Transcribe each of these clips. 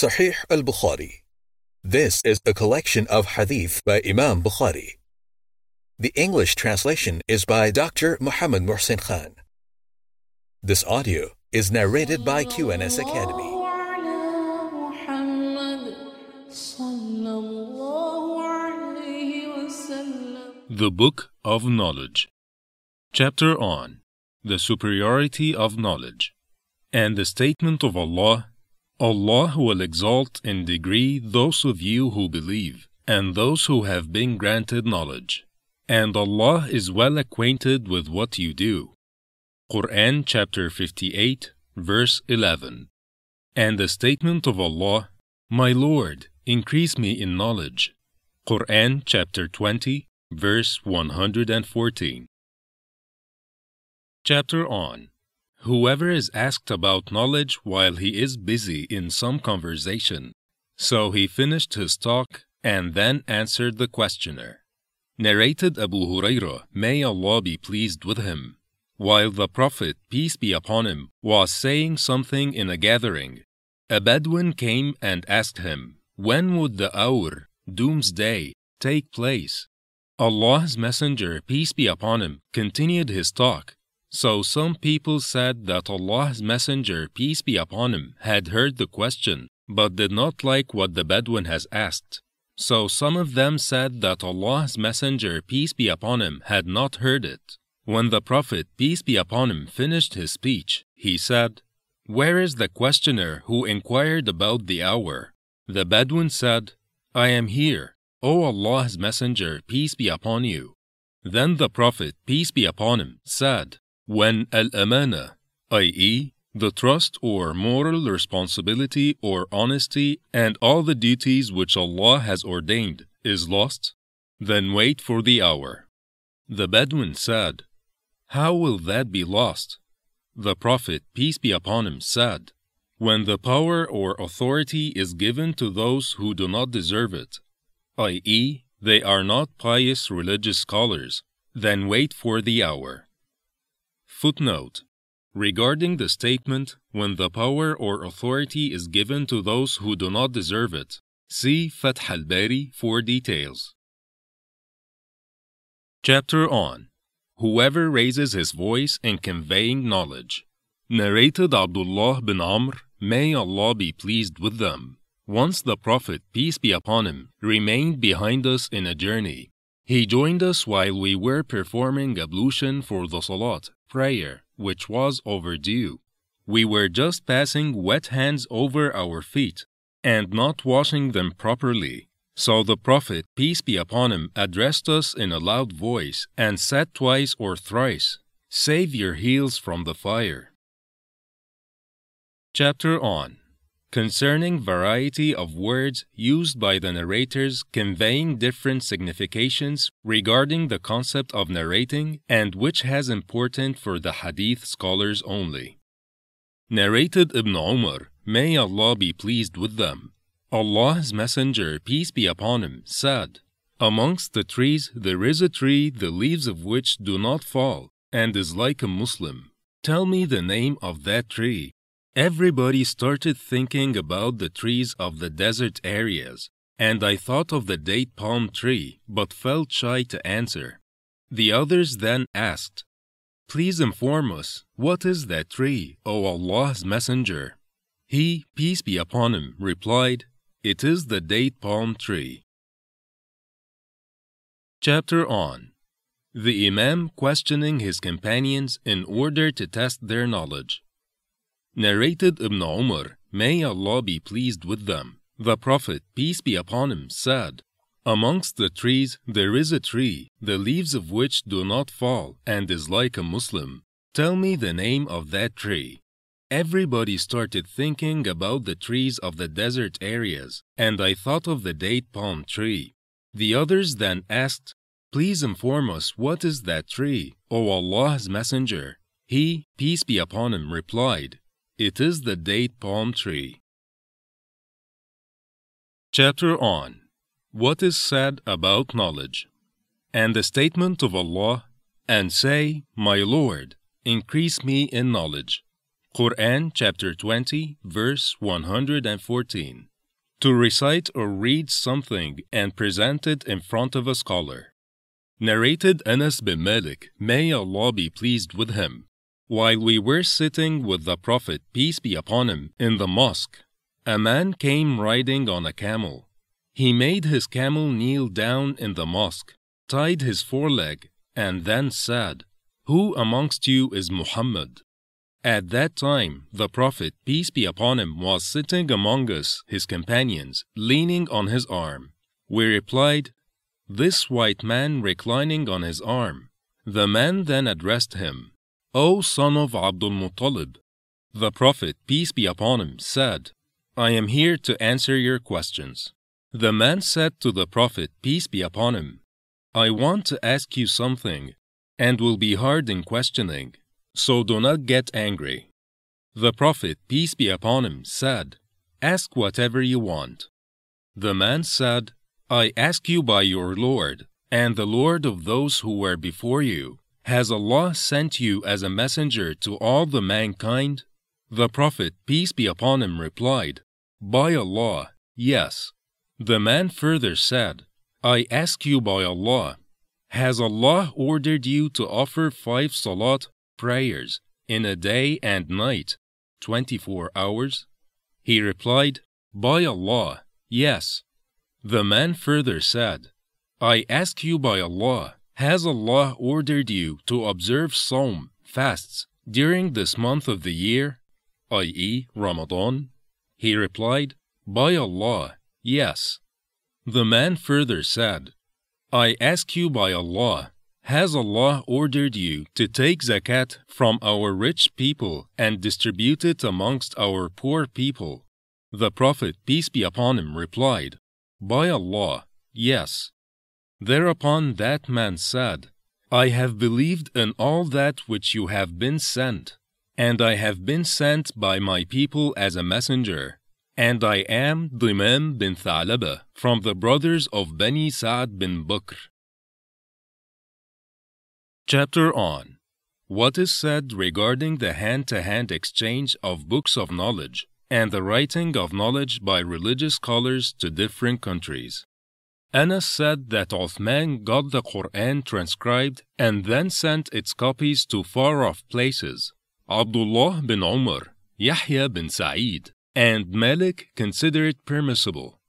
Sahih al Bukhari. This is a collection of hadith by Imam Bukhari. The English translation is by Dr. Muhammad Muhsin Khan. This audio is narrated by QNS Academy. The Book of Knowledge. Chapter on The Superiority of Knowledge. And the statement of Allah Allah will exalt in degree those of you who believe, and those who have been granted knowledge. And Allah is well acquainted with what you do. Quran chapter 58, verse 11. And the statement of Allah, My Lord, increase me in knowledge. Quran chapter 20, verse 114. Chapter on Whoever is asked about knowledge while he is busy in some conversation. So he finished his talk and then answered the questioner. Narrated Abu Hurairah, may Allah be pleased with him. While the Prophet, peace be upon him, was saying something in a gathering, a Bedouin came and asked him, When would the hour, doomsday, take place? Allah's Messenger, peace be upon him, continued his talk so some people said that Allah's Messenger, peace be upon him, had heard the question, but did not like what the Bedouin has asked. So some of them said that Allah's Messenger, peace be upon him, had not heard it. When the Prophet, peace be upon him, finished his speech, he said, Where is the questioner who inquired about the hour? The Bedouin said, I am here, O Allah's Messenger, peace be upon you. Then the Prophet, peace be upon him, said, when al-amana, i.e., the trust or moral responsibility or honesty and all the duties which Allah has ordained is lost, then wait for the hour. The Bedouin said, How will that be lost? The Prophet, peace be upon him, said, When the power or authority is given to those who do not deserve it, i.e., they are not pious religious scholars, then wait for the hour. Footnote Regarding the statement, when the power or authority is given to those who do not deserve it, see Fath al Bari for details. Chapter on Whoever raises his voice in conveying knowledge. Narrated Abdullah bin Amr, may Allah be pleased with them. Once the Prophet, peace be upon him, remained behind us in a journey. He joined us while we were performing ablution for the Salat, prayer, which was overdue. We were just passing wet hands over our feet and not washing them properly. So the Prophet, peace be upon him, addressed us in a loud voice and said twice or thrice, Save your heels from the fire. Chapter on concerning variety of words used by the narrators conveying different significations regarding the concept of narrating and which has important for the hadith scholars only. Narrated Ibn Umar, may Allah be pleased with them. Allah's Messenger, peace be upon him, said, Amongst the trees there is a tree the leaves of which do not fall, and is like a Muslim. Tell me the name of that tree. Everybody started thinking about the trees of the desert areas, and I thought of the date palm tree, but felt shy to answer. The others then asked, Please inform us, what is that tree, O Allah's Messenger? He, peace be upon him, replied, It is the date palm tree. Chapter on The Imam questioning his companions in order to test their knowledge. Narrated Ibn Umar, may Allah be pleased with them. The Prophet, peace be upon him, said, Amongst the trees there is a tree, the leaves of which do not fall, and is like a Muslim. Tell me the name of that tree. Everybody started thinking about the trees of the desert areas, and I thought of the date palm tree. The others then asked, Please inform us what is that tree, O Allah's Messenger. He, peace be upon him, replied, it is the date palm tree. Chapter on What is said about knowledge, and the statement of Allah, and say, My Lord, increase me in knowledge. Quran chapter 20, verse 114. to recite or read something and present it in front of a scholar. Narrated Anas bin Malik, may Allah be pleased with him. While we were sitting with the Prophet, peace be upon him, in the mosque, a man came riding on a camel. He made his camel kneel down in the mosque, tied his foreleg, and then said, Who amongst you is Muhammad? At that time, the Prophet, peace be upon him, was sitting among us, his companions, leaning on his arm. We replied, This white man reclining on his arm. The man then addressed him, O son of Abdul Muttalib. The Prophet, peace be upon him, said, I am here to answer your questions. The man said to the Prophet, peace be upon him, I want to ask you something, and will be hard in questioning. So do not get angry. The Prophet, peace be upon him, said, Ask whatever you want. The man said, I ask you by your Lord, and the Lord of those who were before you. Has Allah sent you as a messenger to all the mankind? The Prophet, peace be upon him, replied, By Allah, yes. The man further said, I ask you by Allah, has Allah ordered you to offer five salat prayers in a day and night, 24 hours? He replied, By Allah, yes. The man further said, I ask you by Allah, has Allah ordered you to observe Sawm, fasts, during this month of the year, i.e., Ramadan? He replied, By Allah, yes. The man further said, I ask you by Allah, has Allah ordered you to take zakat from our rich people and distribute it amongst our poor people? The Prophet, peace be upon him, replied, By Allah, yes. Thereupon that man said, I have believed in all that which you have been sent, and I have been sent by my people as a messenger. And I am Dimam bin Thalaba from the brothers of Bani Sa'd bin Bakr. Chapter on What is said regarding the hand to hand exchange of books of knowledge and the writing of knowledge by religious scholars to different countries. Anas said that Uthman got the Quran transcribed and then sent its copies to far off places. Abdullah bin Umar, Yahya bin Sa'id, and Malik consider it permissible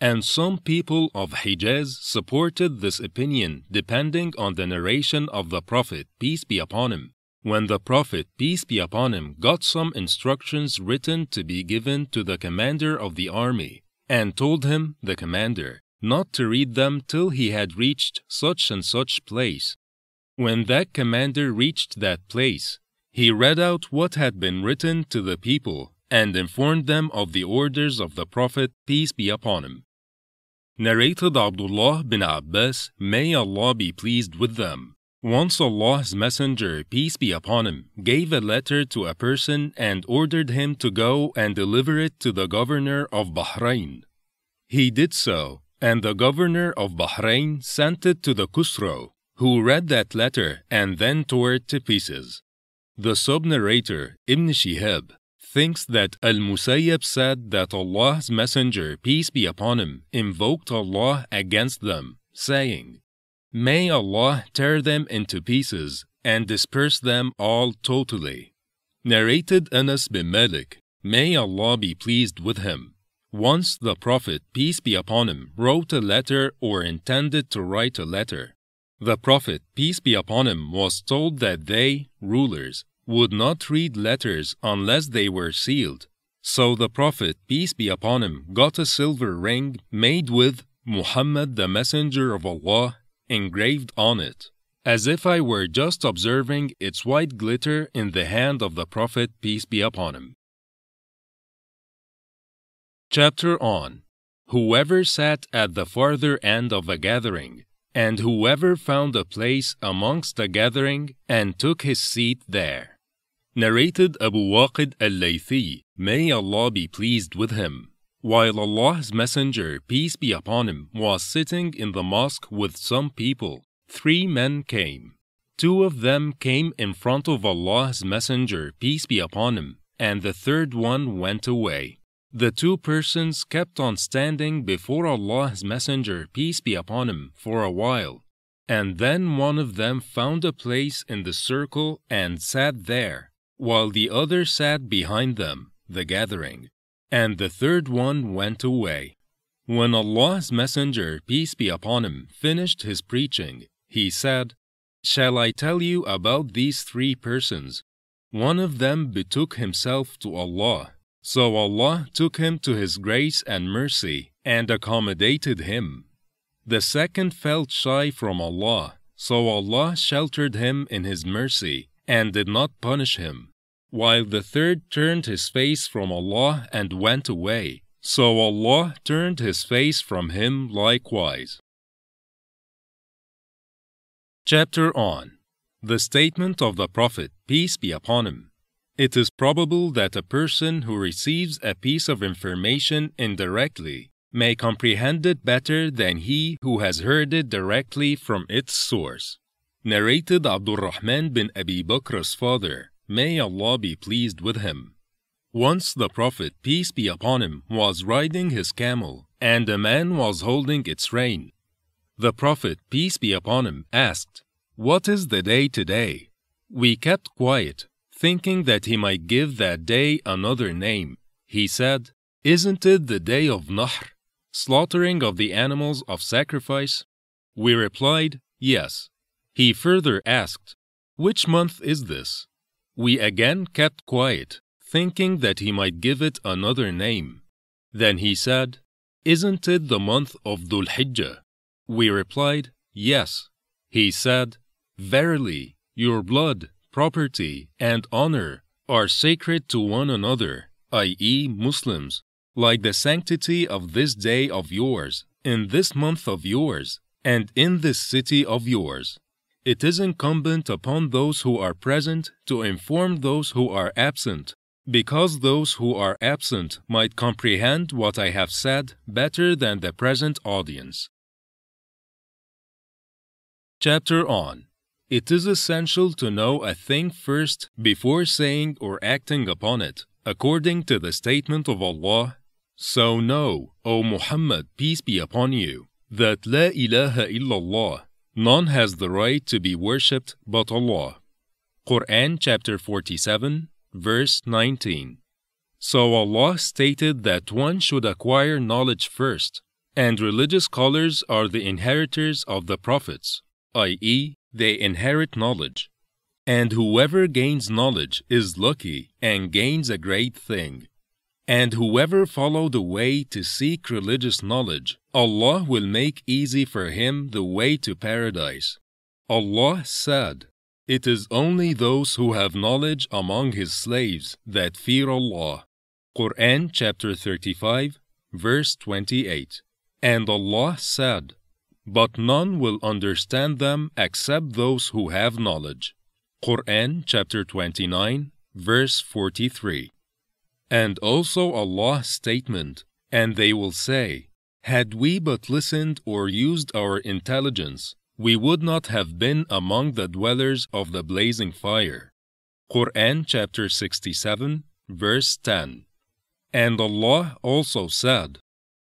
and some people of Hijaz supported this opinion depending on the narration of the Prophet, peace be upon him. When the Prophet, peace be upon him, got some instructions written to be given to the commander of the army, and told him, the commander, not to read them till he had reached such and such place. When that commander reached that place, he read out what had been written to the people and informed them of the orders of the Prophet, peace be upon him. Narrated Abdullah bin Abbas, may Allah be pleased with them. Once Allah's Messenger, peace be upon him, gave a letter to a person and ordered him to go and deliver it to the governor of Bahrain. He did so, and the governor of Bahrain sent it to the Khusro, who read that letter and then tore it to pieces. The sub narrator, Ibn Shihab, thinks that Al Musayyab said that Allah's Messenger, peace be upon him, invoked Allah against them, saying, May Allah tear them into pieces and disperse them all totally. Narrated Anas bin Malik, may Allah be pleased with him. Once the Prophet, peace be upon him, wrote a letter or intended to write a letter. The Prophet, peace be upon him, was told that they, rulers, would not read letters unless they were sealed. So the Prophet, peace be upon him, got a silver ring made with Muhammad the Messenger of Allah engraved on it, as if I were just observing its white glitter in the hand of the Prophet, peace be upon him. Chapter on Whoever sat at the farther end of a gathering, and whoever found a place amongst the gathering and took his seat there. Narrated Abu Waqid al-Laythi, may Allah be pleased with him. While Allah's Messenger, peace be upon him, was sitting in the mosque with some people, three men came. Two of them came in front of Allah's Messenger, peace be upon him, and the third one went away. The two persons kept on standing before Allah's Messenger, peace be upon him, for a while. And then one of them found a place in the circle and sat there, while the other sat behind them, the gathering. And the third one went away. When Allah's Messenger, peace be upon him, finished his preaching, he said, Shall I tell you about these three persons? One of them betook himself to Allah so Allah took him to His grace and mercy and accommodated him. The second felt shy from Allah, so Allah sheltered him in His mercy and did not punish him. While the third turned his face from Allah and went away, so Allah turned his face from him likewise. Chapter on The statement of the Prophet, peace be upon him. It is probable that a person who receives a piece of information indirectly may comprehend it better than he who has heard it directly from its source. Narrated Abdul Rahman bin Abi Bakr's father, may Allah be pleased with him. Once the Prophet, peace be upon him, was riding his camel, and a man was holding its rein. The Prophet, peace be upon him, asked, What is the day today? We kept quiet, thinking that he might give that day another name. He said, Isn't it the day of Nahr, slaughtering of the animals of sacrifice? We replied, Yes. He further asked, Which month is this? We again kept quiet, thinking that he might give it another name. Then he said, Isn't it the month of Dhul Hijjah? We replied, Yes. He said, Verily, your blood property, and honor are sacred to one another, i.e., Muslims, like the sanctity of this day of yours, in this month of yours, and in this city of yours. It is incumbent upon those who are present to inform those who are absent, because those who are absent might comprehend what I have said better than the present audience. Chapter on it is essential to know a thing first before saying or acting upon it, according to the statement of Allah. So know, O Muhammad, peace be upon you, that La ilaha illallah, none has the right to be worshipped but Allah. Quran chapter 47, verse 19. So Allah stated that one should acquire knowledge first, and religious scholars are the inheritors of the prophets, i.e., they inherit knowledge. And whoever gains knowledge is lucky and gains a great thing. And whoever follow the way to seek religious knowledge, Allah will make easy for him the way to paradise. Allah said, It is only those who have knowledge among His slaves that fear Allah. Quran chapter 35, verse 28. And Allah said, but none will understand them except those who have knowledge. Quran chapter 29, verse 43. And also Allah's statement, and they will say, Had we but listened or used our intelligence, we would not have been among the dwellers of the blazing fire. Quran chapter 67, verse 10. And Allah also said,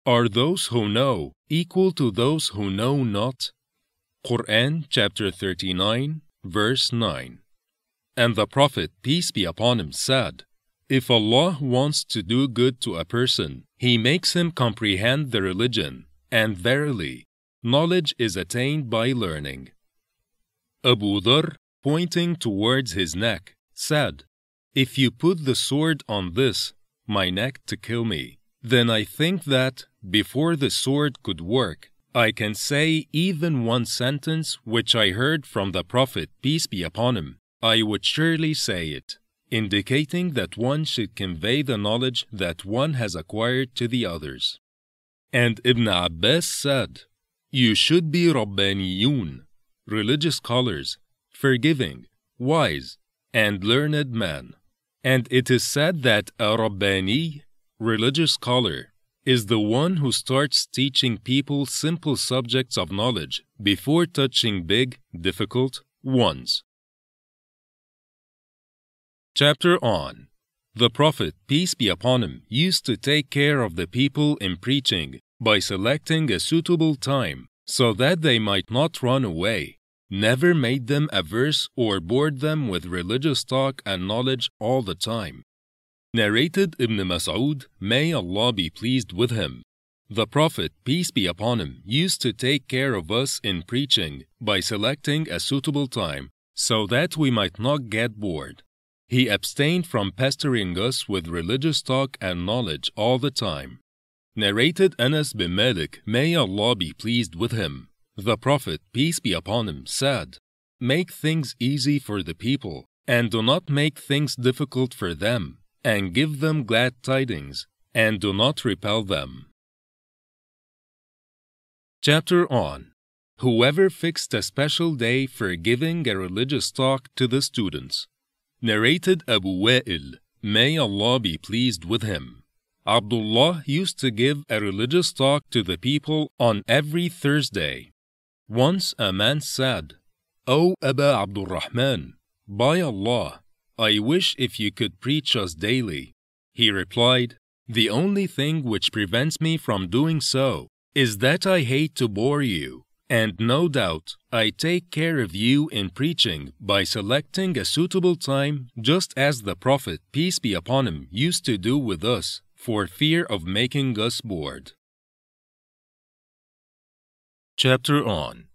Are those who know equal to those who know not? Quran chapter 39, verse 9. And the Prophet, peace be upon him, said, If Allah wants to do good to a person, He makes him comprehend the religion, and verily, knowledge is attained by learning. Abu Dhar, pointing towards his neck, said, If you put the sword on this, my neck to kill me, then I think that, before the sword could work, I can say even one sentence which I heard from the Prophet, peace be upon him, I would surely say it, indicating that one should convey the knowledge that one has acquired to the others. And Ibn Abbas said, You should be Rabbaniyun, religious scholars, forgiving, wise, and learned men. And it is said that a Rabbani religious scholar, is the one who starts teaching people simple subjects of knowledge before touching big, difficult ones. Chapter on The Prophet, peace be upon him, used to take care of the people in preaching by selecting a suitable time so that they might not run away, never made them averse or bored them with religious talk and knowledge all the time. Narrated Ibn Mas'ud, may Allah be pleased with him. The Prophet, peace be upon him, used to take care of us in preaching by selecting a suitable time so that we might not get bored. He abstained from pestering us with religious talk and knowledge all the time. Narrated Anas bin Malik, may Allah be pleased with him. The Prophet, peace be upon him, said, Make things easy for the people, and do not make things difficult for them, and give them glad tidings, and do not repel them. Chapter on Whoever fixed a special day for giving a religious talk to the students. Narrated Abu Wa'il, may Allah be pleased with him. Abdullah used to give a religious talk to the people on every Thursday. Once a man said, O Aba Abdul Rahman, by Allah, I wish if you could preach us daily. He replied, The only thing which prevents me from doing so is that I hate to bore you, and no doubt I take care of you in preaching by selecting a suitable time, just as the Prophet, peace be upon him, used to do with us for fear of making us bored. Chapter on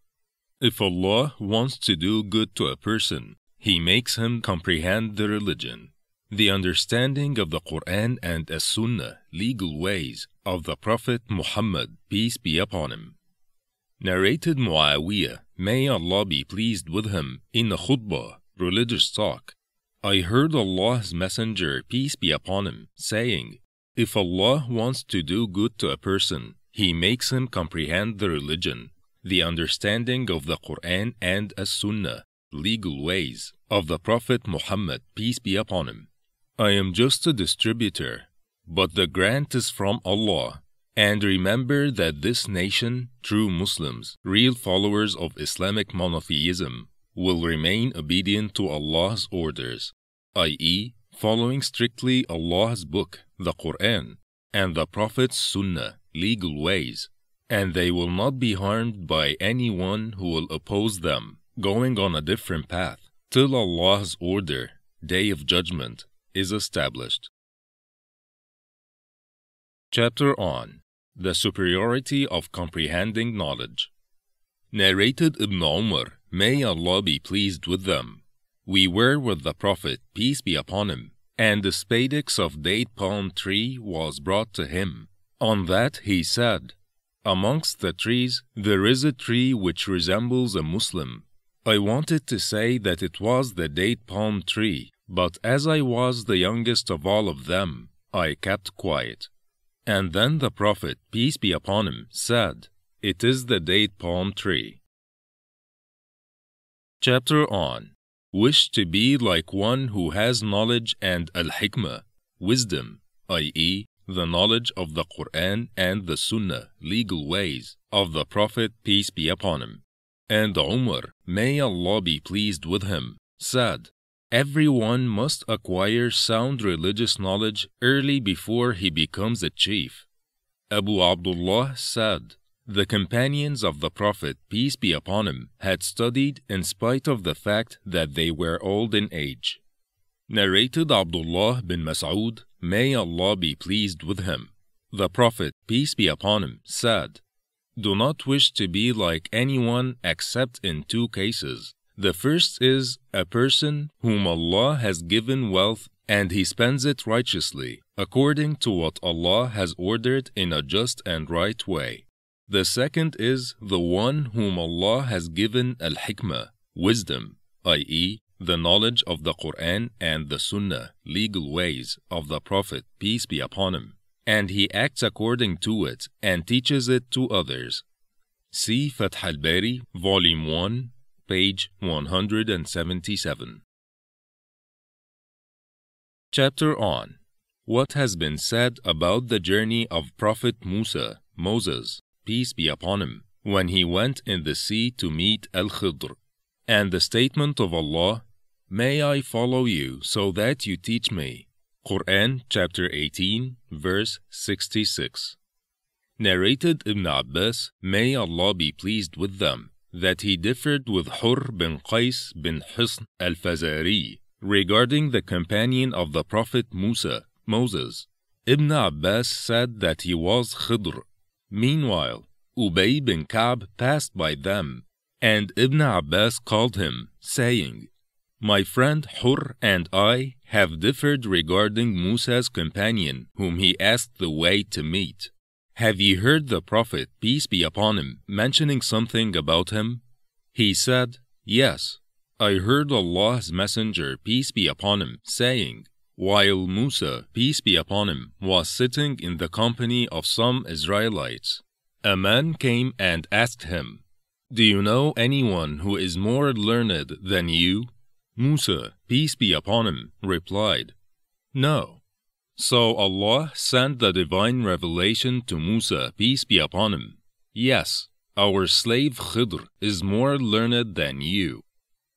If Allah wants to do good to a person, He makes him comprehend the religion, the understanding of the Quran and as Sunnah, legal ways, of the Prophet Muhammad, peace be upon him. Narrated Muawiyah, may Allah be pleased with him, in the khutbah, religious talk. I heard Allah's Messenger, peace be upon him, saying, if Allah wants to do good to a person, He makes him comprehend the religion, the understanding of the Quran and as Sunnah, legal ways, of the Prophet Muhammad, peace be upon him. I am just a distributor, but the grant is from Allah. And remember that this nation, true Muslims, real followers of Islamic monotheism, will remain obedient to Allah's orders, i.e., following strictly Allah's book, the Quran, and the Prophet's Sunnah, legal ways, and they will not be harmed by anyone who will oppose them, going on a different path, till Allah's order, Day of Judgment, is established. Chapter on The Superiority of Comprehending Knowledge. Narrated Ibn Umar, may Allah be pleased with them, we were with the Prophet, peace be upon him, and the spadix of date palm tree was brought to him. On that he said, Amongst the trees there is a tree which resembles a Muslim. I wanted to say that it was the date palm tree, but as I was the youngest of all of them, I kept quiet. And then the Prophet, peace be upon him, said, It is the date palm tree. Chapter on wish to be like one who has knowledge and al-hikmah, wisdom, i.e., the knowledge of the Quran and the Sunnah, legal ways, of the Prophet, peace be upon him. And Umar, may Allah be pleased with him, said, Everyone must acquire sound religious knowledge early before he becomes a chief. Abu Abdullah said, the companions of the Prophet, peace be upon him, had studied in spite of the fact that they were old in age. Narrated Abdullah bin Mas'ud, may Allah be pleased with him. The Prophet, peace be upon him, said, Do not wish to be like anyone except in two cases. The first is a person whom Allah has given wealth and he spends it righteously, according to what Allah has ordered in a just and right way. The second is the one whom Allah has given al hikmah, wisdom, i.e., the knowledge of the Quran and the Sunnah, legal ways of the Prophet, peace be upon him, and he acts according to it and teaches it to others. See Fath al Bari, Volume 1, page 177. Chapter on What has been said about the journey of Prophet Musa, Moses, peace be upon him, when he went in the sea to meet Al Khidr, and the statement of Allah, May I follow you so that you teach me. Quran chapter 18, verse 66. Narrated Ibn Abbas, may Allah be pleased with them, that he differed with Hur bin Qais bin Hisn al-Fazari regarding the companion of the Prophet Musa, Moses. Ibn Abbas said that he was Khidr. Meanwhile, Ubay bin Ka'b passed by them, and Ibn Abbas called him, saying, My friend Hur and I have differed regarding Musa's companion, whom he asked the way to meet. Have ye heard the Prophet, peace be upon him, mentioning something about him? He said, Yes. I heard Allah's Messenger, peace be upon him, saying, While Musa, peace be upon him, was sitting in the company of some Israelites, a man came and asked him, Do you know anyone who is more learned than you? Musa, peace be upon him, replied, No. So Allah sent the divine revelation to Musa, peace be upon him. Yes, our slave Khidr is more learned than you.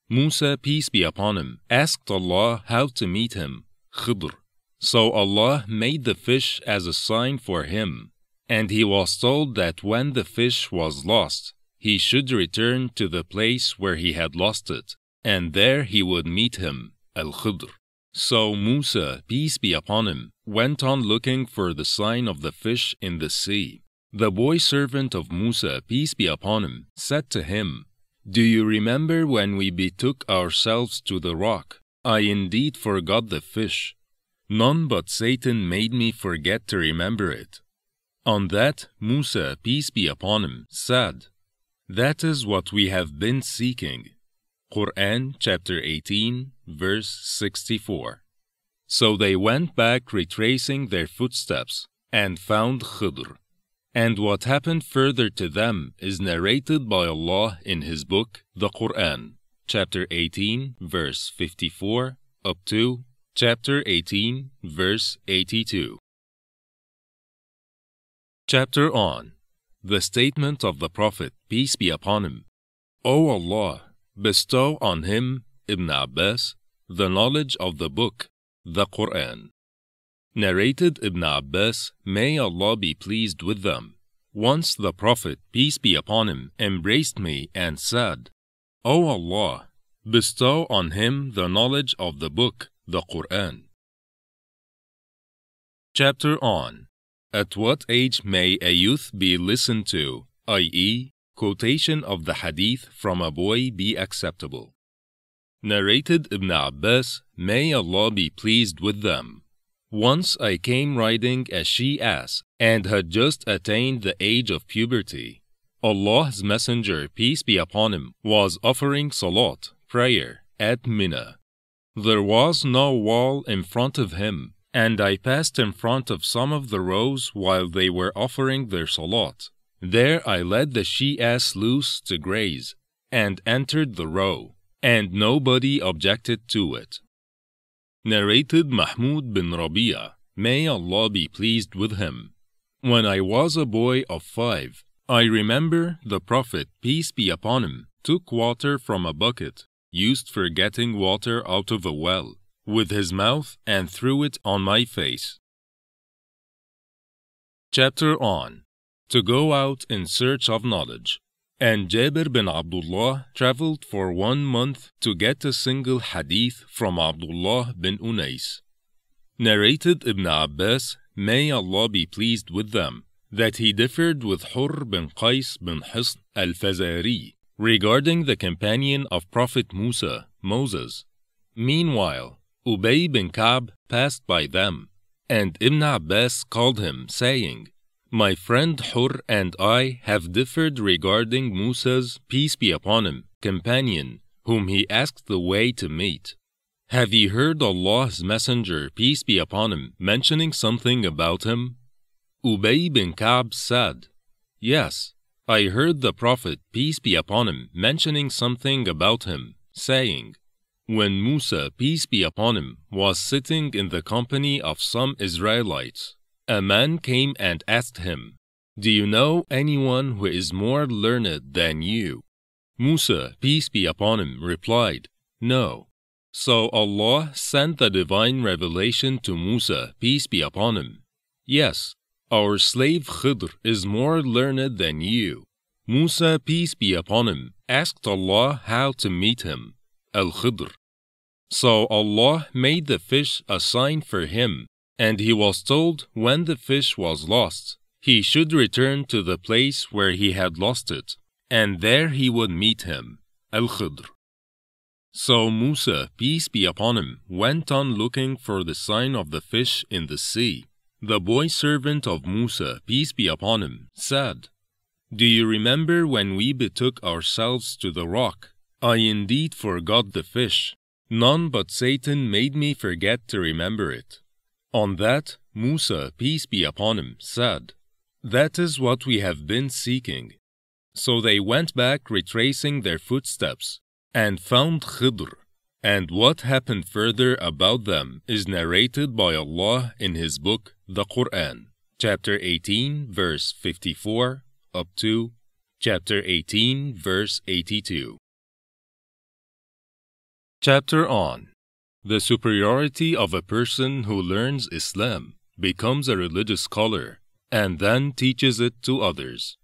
Musa, peace be upon him, asked Allah how to meet him, Khidr. So Allah made the fish as a sign for him, and he was told that when the fish was lost, he should return to the place where he had lost it, and there he would meet him, Al Khidr. So Musa, peace be upon him, went on looking for the sign of the fish in the sea. The boy servant of Musa, peace be upon him, said to him, Do you remember when we betook ourselves to the rock? I indeed forgot the fish. None but Satan made me forget to remember it. On that, Musa, peace be upon him, said, That is what we have been seeking. Quran chapter 18, verse 64. So they went back retracing their footsteps and found Khidr. And what happened further to them is narrated by Allah in His book, the Quran, chapter 18, verse 54 up to chapter 18, verse 82. Chapter on The statement of the Prophet, peace be upon him. O Allah, bestow on him, Ibn Abbas, the knowledge of the book, the Quran. Narrated Ibn Abbas, may Allah be pleased with them. Once the Prophet, peace be upon him, embraced me and said, O Allah, bestow on him the knowledge of the book, the Quran. Chapter on At what age may a youth be listened to, i.e., quotation of the hadith from a boy be acceptable. Narrated Ibn Abbas, may Allah be pleased with them. Once I came riding a she ass and had just attained the age of puberty. Allah's Messenger, peace be upon him, was offering salat, prayer, at Mina. There was no wall in front of him, and I passed in front of some of the rows while they were offering their salat. There I led the she ass loose to graze, and entered the row, and nobody objected to it. Narrated Mahmud bin Rabia, may Allah be pleased with him. When I was a boy of five, I remember the Prophet, peace be upon him, took water from a bucket, used for getting water out of a well, with his mouth and threw it on my face. Chapter on to go out in search of knowledge. And Jabir bin Abdullah traveled for one month to get a single hadith from Abdullah bin Unais. Narrated Ibn Abbas, may Allah be pleased with them, that he differed with Hur bin Qais bin Hisn al-Fazari regarding the companion of Prophet Musa, Moses. Meanwhile, Ubay bin Ka'b passed by them, and Ibn Abbas called him, saying, my friend Hur and I have differed regarding Musa's, peace be upon him, companion, whom he asked the way to meet. Have ye heard Allah's Messenger, peace be upon him, mentioning something about him? Ubay bin Ka'b said, Yes, I heard the Prophet, peace be upon him, mentioning something about him, saying, When Musa, peace be upon him, was sitting in the company of some Israelites, a man came and asked him, Do you know anyone who is more learned than you? Musa, peace be upon him, replied, No. So Allah sent the divine revelation to Musa, peace be upon him. Yes, our slave Khidr is more learned than you. Musa, peace be upon him, asked Allah how to meet him, Al Khidr. So Allah made the fish a sign for him, and he was told when the fish was lost, he should return to the place where he had lost it, and there he would meet him, Al Khidr. So Musa, peace be upon him, went on looking for the sign of the fish in the sea. The boy servant of Musa, peace be upon him, said, Do you remember when we betook ourselves to the rock? I indeed forgot the fish. None but Satan made me forget to remember it. On that, Musa, peace be upon him, said, That is what we have been seeking. So they went back retracing their footsteps and found Khidr. And what happened further about them is narrated by Allah in His book, the Quran, chapter 18, verse 54 up to chapter 18, verse 82. Chapter on The superiority of a person who learns Islam, becomes a religious scholar, and then teaches it to others.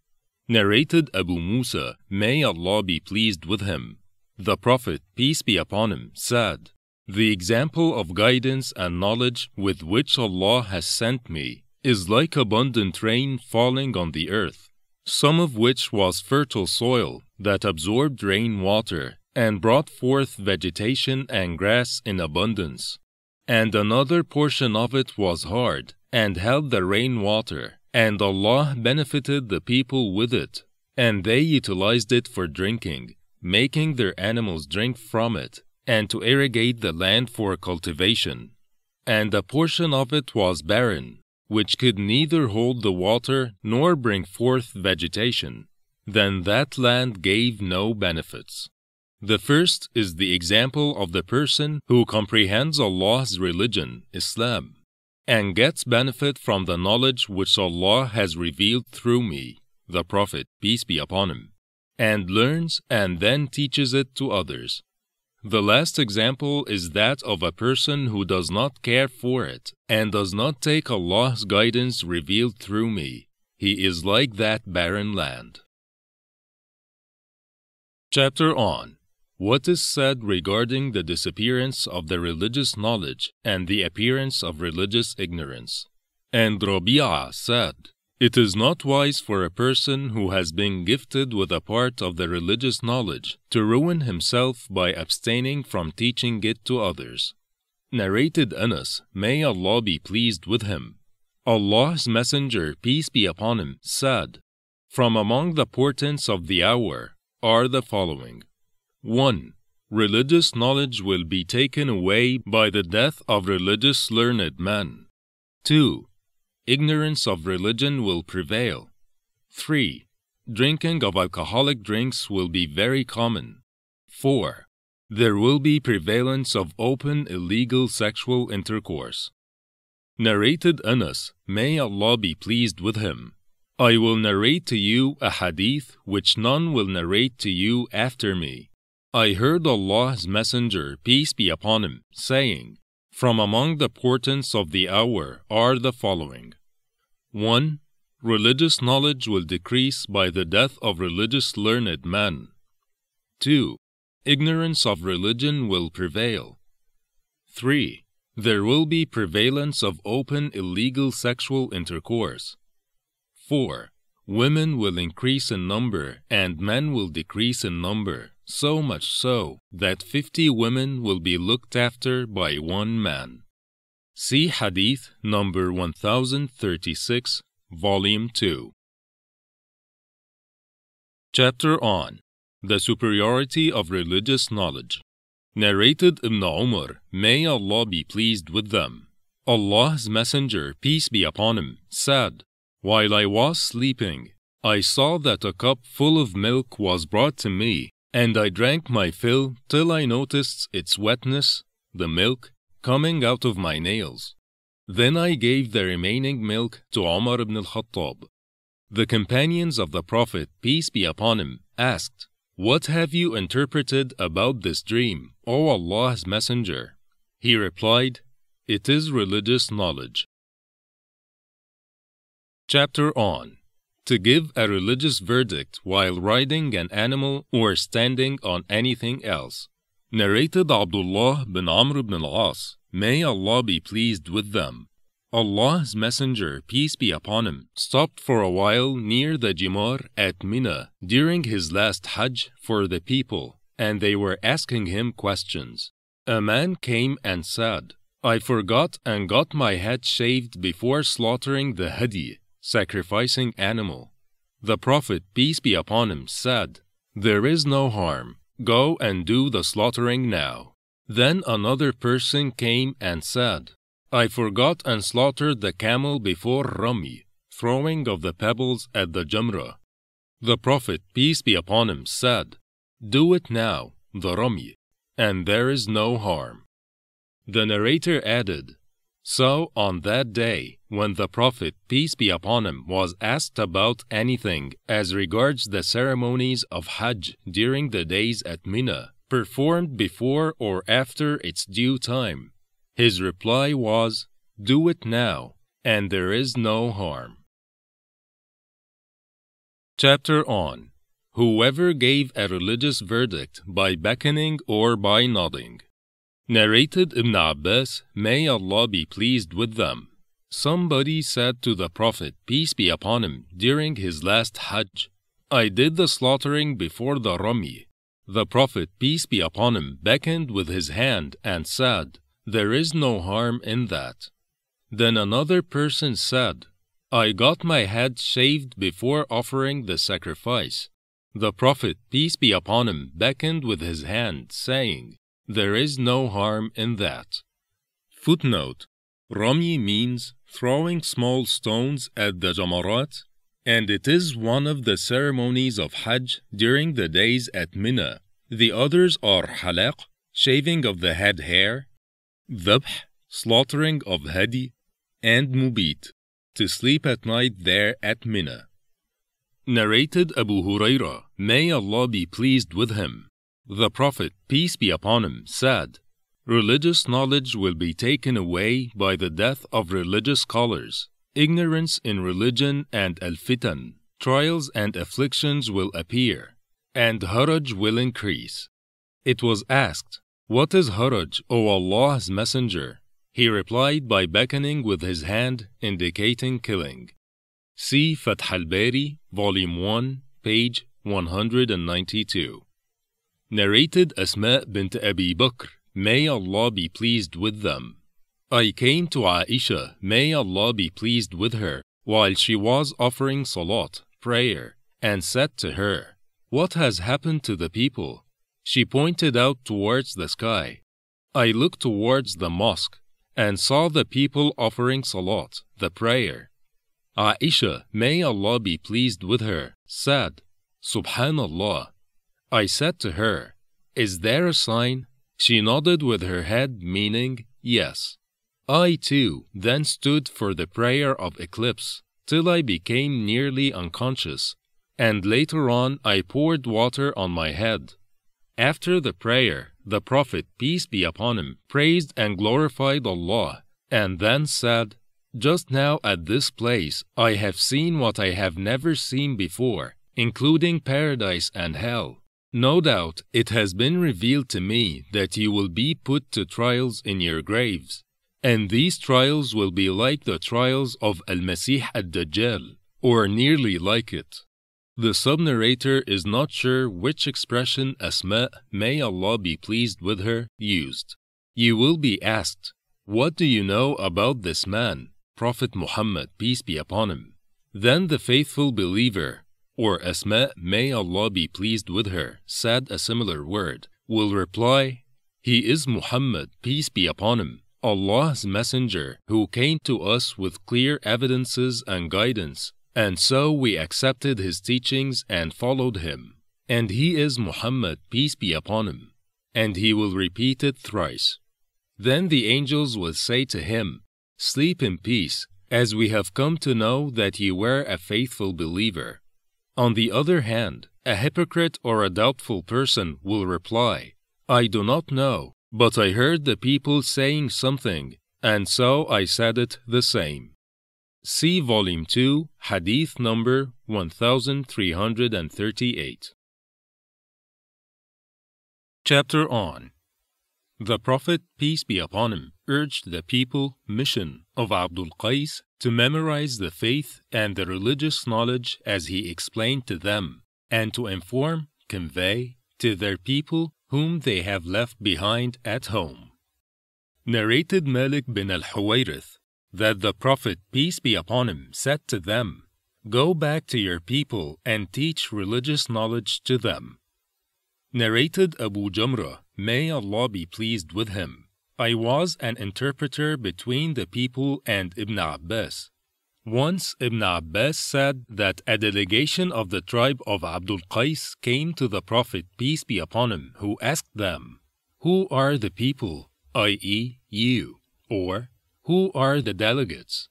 Narrated Abu Musa, may Allah be pleased with him, the Prophet, peace be upon him, said, The example of guidance and knowledge with which Allah has sent me is like abundant rain falling on the earth, some of which was fertile soil that absorbed rain water and brought forth vegetation and grass in abundance. And another portion of it was hard and held the rain water, and Allah benefited the people with it, and they utilized it for drinking making their animals drink from it, and to irrigate the land for cultivation. And a portion of it was barren, which could neither hold the water nor bring forth vegetation. Then that land gave no benefits. The first is the example of the person who comprehends Allah's religion, Islam, and gets benefit from the knowledge which Allah has revealed through me, the Prophet, peace be upon him and learns and then teaches it to others. The last example is that of a person who does not care for it and does not take Allah's guidance revealed through me. He is like that barren land. Chapter on What is said regarding the disappearance of the religious knowledge and the appearance of religious ignorance. And Rabi'ah said, it is not wise for a person who has been gifted with a part of the religious knowledge to ruin himself by abstaining from teaching it to others. Narrated Anas, may Allah be pleased with him. Allah's Messenger, peace be upon him, said, From among the portents of the hour are the following 1. Religious knowledge will be taken away by the death of religious learned men. 2 ignorance of religion will prevail. 3. Drinking of alcoholic drinks will be very common. 4. There will be prevalence of open illegal sexual intercourse. Narrated Anas, may Allah be pleased with him. I will narrate to you a hadith which none will narrate to you after me. I heard Allah's Messenger, peace be upon him, saying, From among the portents of the hour are the following 1. Religious knowledge will decrease by the death of religious learned men. 2. Ignorance of religion will prevail. 3. There will be prevalence of open illegal sexual intercourse. 4. Women will increase in number and men will decrease in number, so much so that 50 women will be looked after by one man. See Hadith number 1036, Volume 2. Chapter on The Superiority of Religious Knowledge. Narrated Ibn Umar, may Allah be pleased with them. Allah's Messenger, peace be upon him, said, While I was sleeping, I saw that a cup full of milk was brought to me, and I drank my fill till I noticed its wetness, the milk, coming out of my nails. Then I gave the remaining milk to Umar ibn al-Khattab. The companions of the Prophet, peace be upon him, asked, What have you interpreted about this dream, O Allah's Messenger? He replied, It is religious knowledge. Chapter on To give a religious verdict while riding an animal or standing on anything else. Narrated Abdullah bin Amr bin al-As, may Allah be pleased with them. Allah's Messenger, peace be upon him, stopped for a while near the Jimar at Mina during his last Hajj for the people, and they were asking him questions. A man came and said, I forgot and got my head shaved before slaughtering the Hadi, sacrificing animal. The Prophet, peace be upon him, said, There is no harm. Go and do the slaughtering now. Then another person came and said, I forgot and slaughtered the camel before Rami, throwing of the pebbles at the Jamrah. The Prophet, peace be upon him, said, Do it now, the Rami, and there is no harm. The narrator added, so, on that day, when the Prophet, peace be upon him, was asked about anything as regards the ceremonies of Hajj during the days at Mina, performed before or after its due time, his reply was, Do it now, and there is no harm. Chapter on Whoever gave a religious verdict by beckoning or by nodding. Narrated Ibn Abbas, may Allah be pleased with them. Somebody said to the Prophet, peace be upon him, during his last Hajj, I did the slaughtering before the Rami. The Prophet, peace be upon him, beckoned with his hand and said, There is no harm in that. Then another person said, I got my head shaved before offering the sacrifice. The Prophet, peace be upon him, beckoned with his hand, saying, there is no harm in that. Footnote Rami means throwing small stones at the Jamarat, and it is one of the ceremonies of Hajj during the days at Mina. The others are halaq, shaving of the head hair, dhabh, slaughtering of hadi, and mubit, to sleep at night there at Mina. Narrated Abu Huraira, may Allah be pleased with him. The Prophet, peace be upon him, said, Religious knowledge will be taken away by the death of religious scholars. Ignorance in religion and al-fitan, trials and afflictions will appear, and haraj will increase. It was asked, What is haraj, O Allah's Messenger? He replied by beckoning with his hand, indicating killing. See Fath al-Bari, Volume 1, page 192. Narrated Asma bint Abi Bakr, may Allah be pleased with them. I came to Aisha, may Allah be pleased with her, while she was offering salat, prayer, and said to her, What has happened to the people? She pointed out towards the sky. I looked towards the mosque and saw the people offering salat, the prayer. Aisha, may Allah be pleased with her, said, Subhanallah, I said to her, Is there a sign? She nodded with her head, meaning yes. I too then stood for the prayer of eclipse till I became nearly unconscious, and later on I poured water on my head. After the prayer, the Prophet, peace be upon him, praised and glorified Allah, and then said, Just now at this place I have seen what I have never seen before, including paradise and hell. No doubt it has been revealed to me that you will be put to trials in your graves, and these trials will be like the trials of Al Masih ad Dajjal, or nearly like it. The sub narrator is not sure which expression Asma, may Allah be pleased with her, used. You will be asked, What do you know about this man, Prophet Muhammad, peace be upon him? Then the faithful believer, or Asma, may Allah be pleased with her, said a similar word, will reply, He is Muhammad, peace be upon him, Allah's messenger, who came to us with clear evidences and guidance, and so we accepted his teachings and followed him. And he is Muhammad, peace be upon him. And he will repeat it thrice. Then the angels will say to him, Sleep in peace, as we have come to know that you were a faithful believer. On the other hand, a hypocrite or a doubtful person will reply, I do not know, but I heard the people saying something, and so I said it the same. See Volume 2, Hadith number 1338. Chapter on The Prophet, peace be upon him, urged the people mission of Abdul Qais to memorize the faith and the religious knowledge as he explained to them, and to inform, convey to their people whom they have left behind at home. Narrated Malik bin al Huwayrith that the Prophet, peace be upon him, said to them, Go back to your people and teach religious knowledge to them. Narrated Abu Jamrah, may Allah be pleased with him. I was an interpreter between the people and Ibn Abbas. Once Ibn Abbas said that a delegation of the tribe of Abdul Qais came to the Prophet, peace be upon him, who asked them, Who are the people, i.e., you, or who are the delegates?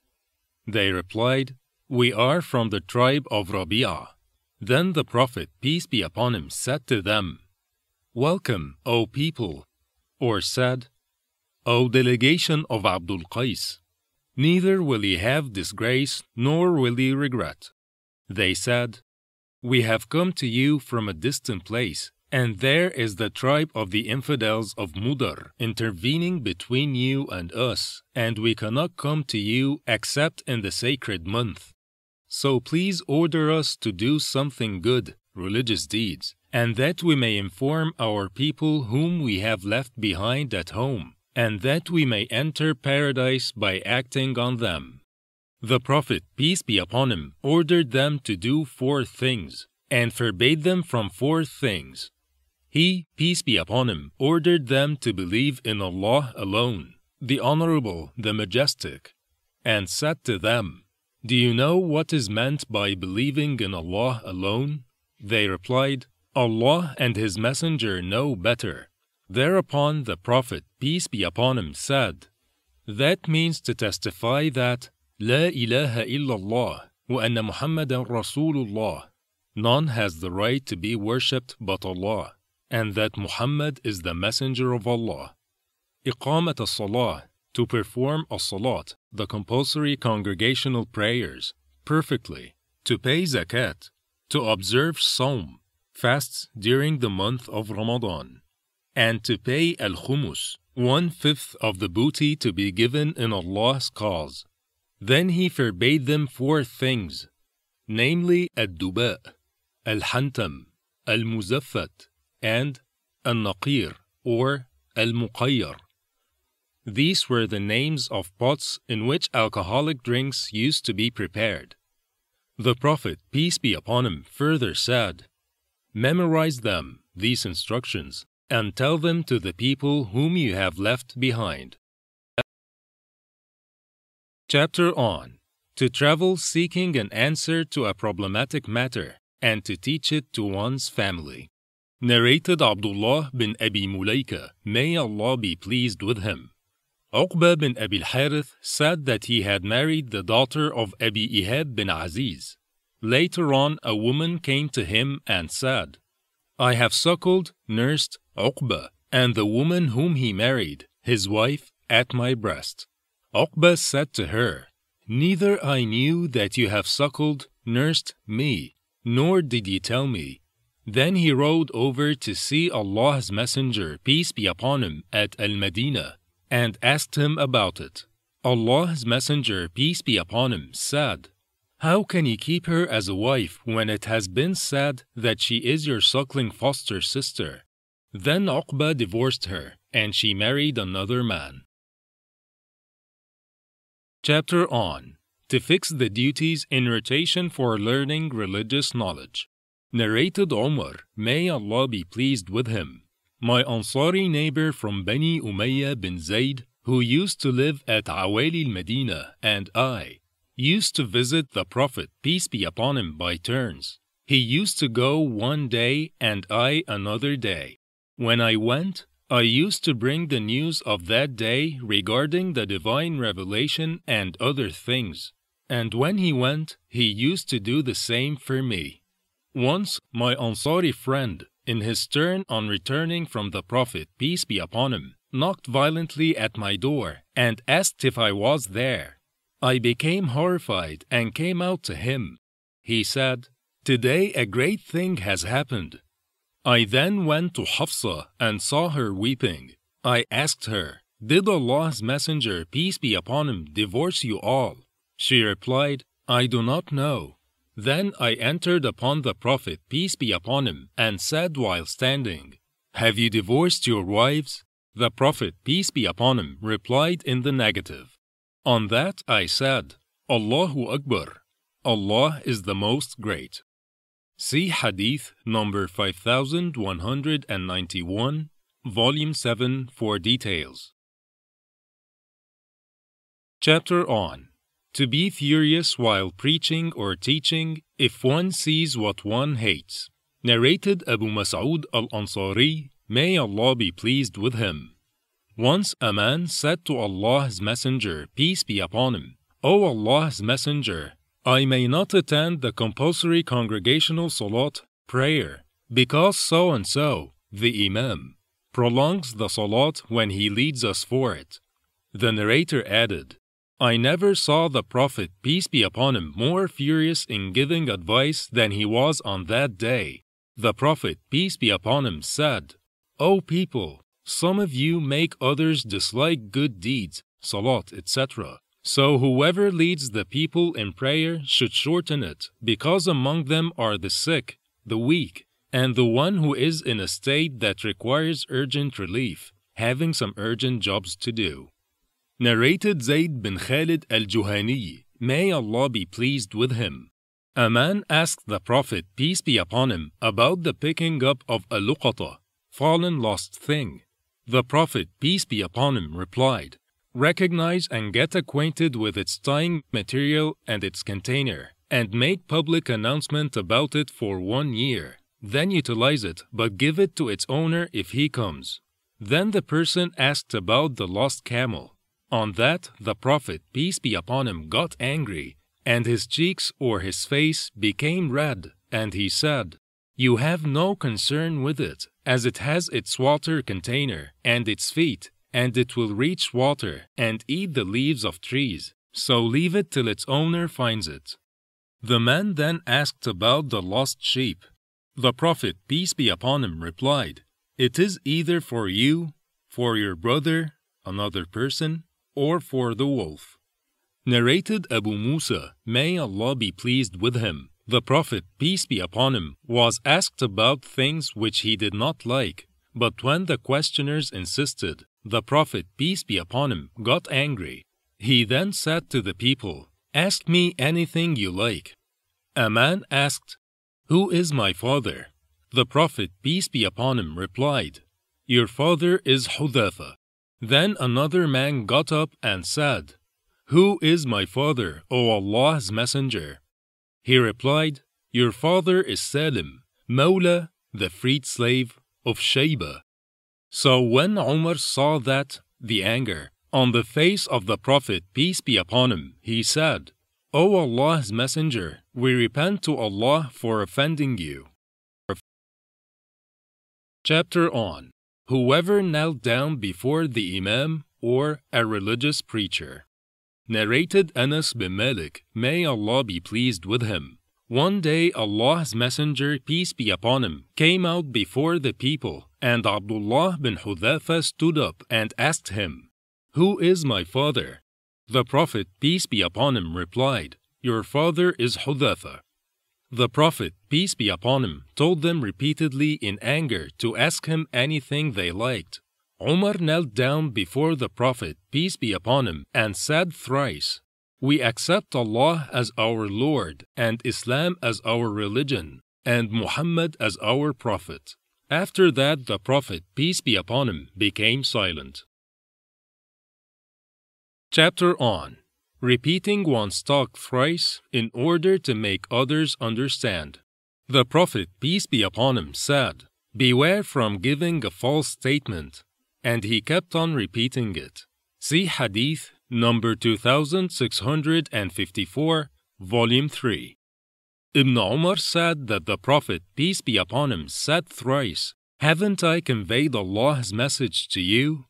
They replied, We are from the tribe of Rabi'ah. Then the Prophet, peace be upon him, said to them, Welcome, O people, or said, O delegation of Abdul Qais, neither will he have disgrace nor will he regret. They said, We have come to you from a distant place, and there is the tribe of the infidels of Mudar intervening between you and us, and we cannot come to you except in the sacred month. So please order us to do something good, religious deeds, and that we may inform our people whom we have left behind at home, and that we may enter paradise by acting on them. The Prophet, peace be upon him, ordered them to do four things, and forbade them from four things. He, peace be upon him, ordered them to believe in Allah alone, the Honorable, the Majestic, and said to them, Do you know what is meant by believing in Allah alone? They replied, Allah and His Messenger know better. Thereupon the Prophet, peace be upon him, said, That means to testify that La ilaha illallah wa anna Muhammadan Rasulullah. None has the right to be worshipped but Allah, and that Muhammad is the Messenger of Allah. Iqamat as-salah, to perform as-salat, the compulsory congregational prayers, perfectly, to pay zakat, to observe Sawm, fasts during the month of Ramadan, and to pay al khumus, one fifth of the booty to be given in Allah's cause. Then he forbade them four things, namely al-duba, al-hantam, al-muzaffat, and al-naqir or al-muqayyar. These were the names of pots in which alcoholic drinks used to be prepared. The Prophet, peace be upon him, further said, Memorize them, these instructions, and tell them to the people whom you have left behind. Chapter on To travel seeking an answer to a problematic matter and to teach it to one's family. Narrated Abdullah bin Abi Mulaika, may Allah be pleased with him. Uqba bin Abi al-Harith said that he had married the daughter of Abi Ihab bin Aziz. Later on, a woman came to him and said, I have suckled, nursed Uqba, and the woman whom he married, his wife, at my breast. Uqba said to her, Neither I knew that you have suckled, nursed me, nor did you tell me. Then he rode over to see Allah's Messenger, peace be upon him, at Al Madinah, and asked him about it. Allah's Messenger, peace be upon him, said, How can you keep her as a wife when it has been said that she is your suckling foster sister? Then Uqba divorced her, and she married another man. Chapter on To fix the duties in rotation for learning religious knowledge. Narrated Omar, may Allah be pleased with him. My Ansari neighbor from Bani Umayyah bin Zayd, who used to live at Awali al-Medina, and I, used to visit the Prophet, peace be upon him, by turns. He used to go one day and I another day. When I went, I used to bring the news of that day regarding the divine revelation and other things. And when he went, he used to do the same for me. Once, my Ansari friend, in his turn on returning from the Prophet, peace be upon him, knocked violently at my door and asked if I was there. I became horrified and came out to him. He said, Today a great thing has happened. I then went to Hafsa and saw her weeping. I asked her, Did Allah's Messenger, peace be upon him, divorce you all? She replied, I do not know. Then I entered upon the Prophet, peace be upon him, and said while standing, Have you divorced your wives? The Prophet, peace be upon him, replied in the negative. On that I said, Allahu Akbar, Allah is the most great. See Hadith number 5191, Volume 7 for details. Chapter on To be furious while preaching or teaching if one sees what one hates. Narrated Abu Mas'ud al Ansari May Allah be pleased with him. Once a man said to Allah's Messenger, peace be upon him, O Allah's Messenger, I may not attend the compulsory congregational salat prayer because so and so, the Imam, prolongs the salat when he leads us for it. The narrator added, I never saw the Prophet, peace be upon him, more furious in giving advice than he was on that day. The Prophet, peace be upon him, said, O people, some of you make others dislike good deeds, salat, etc. So whoever leads the people in prayer should shorten it, because among them are the sick, the weak, and the one who is in a state that requires urgent relief, having some urgent jobs to do. Narrated Zayd bin Khalid al Juhani, may Allah be pleased with him. A man asked the Prophet, peace be upon him, about the picking up of a luqata, fallen lost thing. The Prophet, peace be upon him, replied, Recognize and get acquainted with its tying material and its container, and make public announcement about it for one year. Then utilize it, but give it to its owner if he comes. Then the person asked about the lost camel. On that, the Prophet, peace be upon him, got angry, and his cheeks or his face became red, and he said, You have no concern with it, as it has its water container and its feet, and it will reach water and eat the leaves of trees, so leave it till its owner finds it. The man then asked about the lost sheep. The Prophet, peace be upon him, replied, It is either for you, for your brother, another person, or for the wolf. Narrated Abu Musa, may Allah be pleased with him. The Prophet, peace be upon him, was asked about things which he did not like, but when the questioners insisted, the Prophet, peace be upon him, got angry. He then said to the people, Ask me anything you like. A man asked, Who is my father? The Prophet, peace be upon him, replied, Your father is Hudhafa. Then another man got up and said, Who is my father, O Allah's Messenger? He replied, Your father is Salim, Mawla, the freed slave of Shayba. So when Umar saw that, the anger, on the face of the Prophet, peace be upon him, he said, O Allah's Messenger, we repent to Allah for offending you. Chapter on Whoever knelt down before the Imam or a religious preacher. Narrated Anas bin Malik, may Allah be pleased with him. One day Allah's Messenger, peace be upon him, came out before the people, and Abdullah bin Hudhafa stood up and asked him, Who is my father? The Prophet, peace be upon him, replied, Your father is Hudhafa. The Prophet, peace be upon him, told them repeatedly in anger to ask him anything they liked. Umar knelt down before the Prophet, peace be upon him, and said thrice, we accept Allah as our Lord and Islam as our religion and Muhammad as our Prophet. After that, the Prophet, peace be upon him, became silent. Chapter on Repeating one's talk thrice in order to make others understand. The Prophet, peace be upon him, said, Beware from giving a false statement. And he kept on repeating it. See Hadith number 2654, Volume 3. Ibn Umar said that the Prophet, peace be upon him, said thrice, Haven't I conveyed Allah's message to you?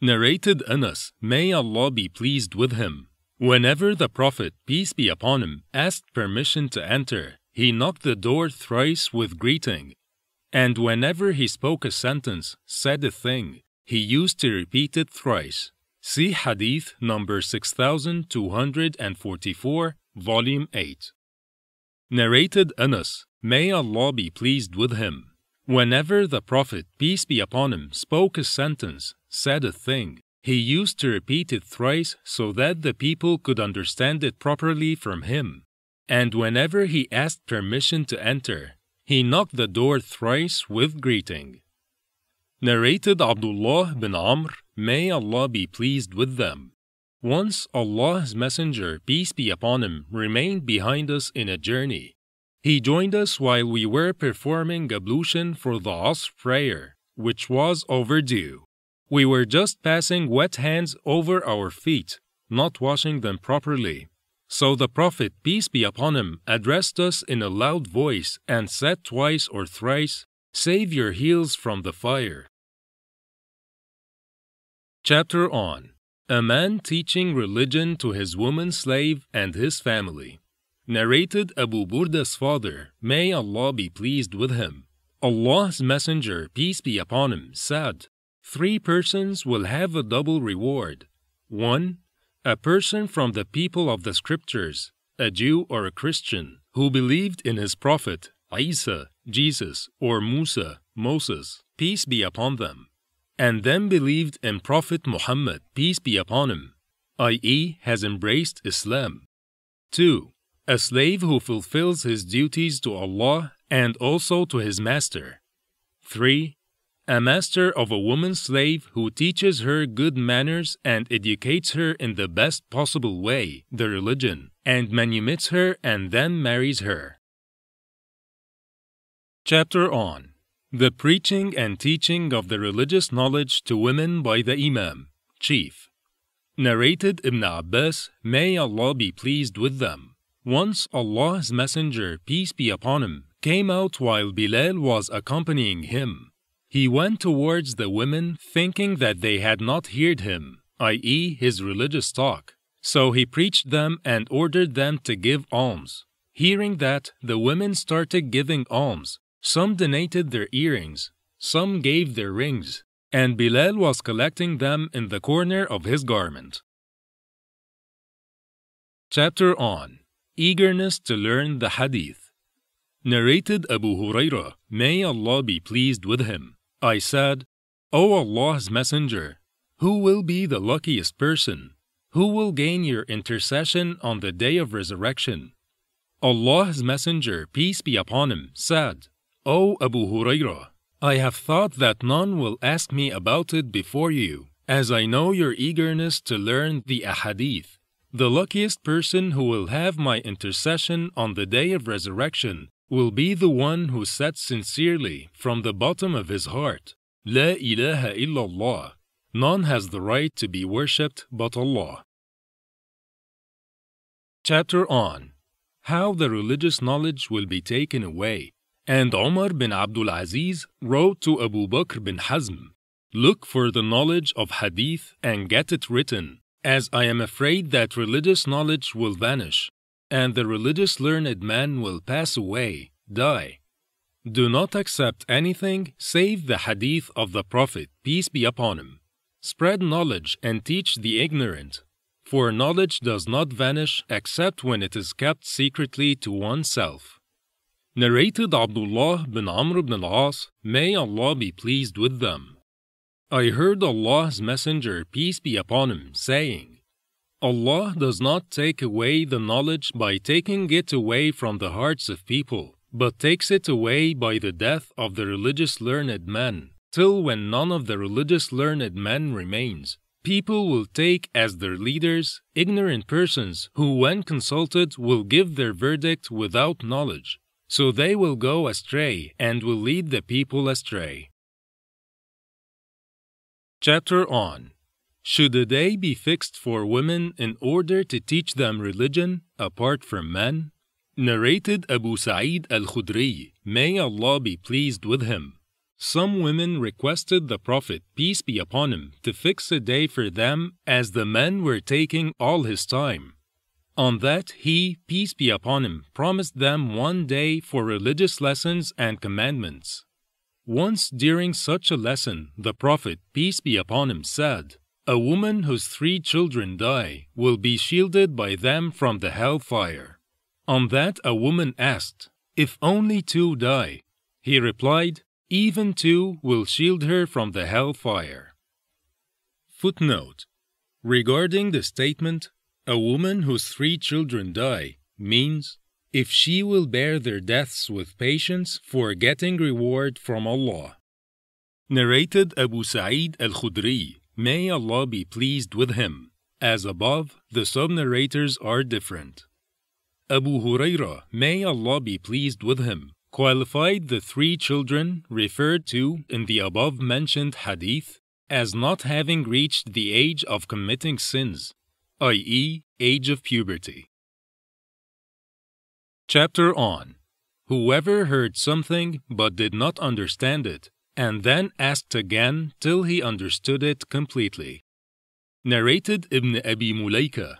Narrated Anas, may Allah be pleased with him. Whenever the Prophet, peace be upon him, asked permission to enter, he knocked the door thrice with greeting. And whenever he spoke a sentence, said a thing, he used to repeat it thrice. See Hadith number 6244, Volume 8. Narrated Anas, may Allah be pleased with him. Whenever the Prophet, peace be upon him, spoke a sentence, said a thing, he used to repeat it thrice so that the people could understand it properly from him. And whenever he asked permission to enter, he knocked the door thrice with greeting. Narrated Abdullah bin Amr, may Allah be pleased with them. Once Allah's Messenger, peace be upon him, remained behind us in a journey. He joined us while we were performing ablution for the Asr prayer, which was overdue. We were just passing wet hands over our feet, not washing them properly. So the Prophet, peace be upon him, addressed us in a loud voice and said twice or thrice, Save your heels from the fire. Chapter on a man teaching religion to his woman slave and his family. Narrated Abu Burda's father, may Allah be pleased with him. Allah's Messenger, peace be upon him, said, Three persons will have a double reward. One, a person from the people of the scriptures, a Jew or a Christian, who believed in his prophet, Isa, Jesus, or Musa, Moses, peace be upon them and then believed in Prophet Muhammad, peace be upon him, i.e., has embraced Islam. 2. A slave who fulfills his duties to Allah and also to his master. 3. A master of a woman slave who teaches her good manners and educates her in the best possible way, the religion, and manumits her and then marries her. Chapter on the preaching and teaching of the religious knowledge to women by the Imam, chief. Narrated Ibn Abbas, may Allah be pleased with them. Once Allah's Messenger, peace be upon him, came out while Bilal was accompanying him. He went towards the women thinking that they had not heard him, i.e., his religious talk. So he preached them and ordered them to give alms. Hearing that, the women started giving alms, some donated their earrings, some gave their rings, and Bilal was collecting them in the corner of his garment. Chapter on Eagerness to learn the Hadith. Narrated Abu Hurairah, may Allah be pleased with him. I said, O Allah's Messenger, who will be the luckiest person? Who will gain your intercession on the day of resurrection? Allah's Messenger, peace be upon him, said, O Abu Hurairah, I have thought that none will ask me about it before you, as I know your eagerness to learn the ahadith. The luckiest person who will have my intercession on the day of resurrection will be the one who said sincerely from the bottom of his heart, La ilaha illallah. None has the right to be worshipped but Allah. Chapter on How the religious knowledge will be taken away and Omar bin Abdul Aziz wrote to Abu Bakr bin Hazm, Look for the knowledge of Hadith and get it written, as I am afraid that religious knowledge will vanish, and the religious learned man will pass away, die. Do not accept anything save the Hadith of the Prophet, peace be upon him. Spread knowledge and teach the ignorant, for knowledge does not vanish except when it is kept secretly to oneself. Narrated Abdullah bin Amr bin al-As, may Allah be pleased with them. I heard Allah's Messenger, peace be upon him, saying, Allah does not take away the knowledge by taking it away from the hearts of people, but takes it away by the death of the religious learned men, till when none of the religious learned men remains. People will take as their leaders ignorant persons who, when consulted, will give their verdict without knowledge. So they will go astray and will lead the people astray. Chapter on Should a day be fixed for women in order to teach them religion apart from men? Narrated Abu Sa'id al Khudri, may Allah be pleased with him. Some women requested the Prophet, peace be upon him, to fix a day for them as the men were taking all his time. On that, he, peace be upon him, promised them one day for religious lessons and commandments. Once during such a lesson, the Prophet, peace be upon him, said, A woman whose three children die will be shielded by them from the hell fire. On that, a woman asked, If only two die? He replied, Even two will shield her from the hell fire. Footnote Regarding the statement, a woman whose three children die means if she will bear their deaths with patience for getting reward from Allah. Narrated Abu Sa'id al Khudri, may Allah be pleased with him. As above, the sub narrators are different. Abu Huraira, may Allah be pleased with him, qualified the three children referred to in the above mentioned hadith as not having reached the age of committing sins i.e., age of puberty. Chapter on Whoever heard something but did not understand it, and then asked again till he understood it completely. Narrated Ibn Abi Mulaika.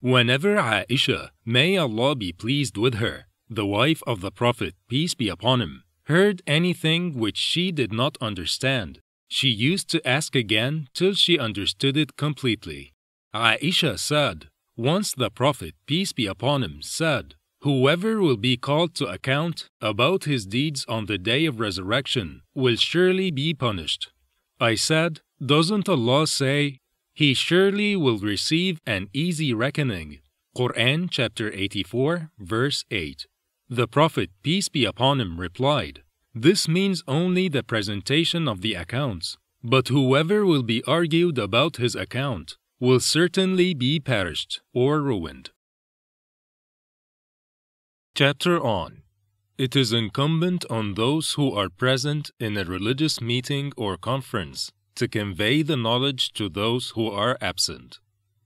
Whenever Aisha, may Allah be pleased with her, the wife of the Prophet, peace be upon him, heard anything which she did not understand, she used to ask again till she understood it completely. Aisha said, Once the Prophet, peace be upon him, said, Whoever will be called to account about his deeds on the day of resurrection will surely be punished. I said, Doesn't Allah say, He surely will receive an easy reckoning? Quran chapter 84, verse 8. The Prophet, peace be upon him, replied, This means only the presentation of the accounts. But whoever will be argued about his account, will certainly be perished or ruined. Chapter on It is incumbent on those who are present in a religious meeting or conference to convey the knowledge to those who are absent.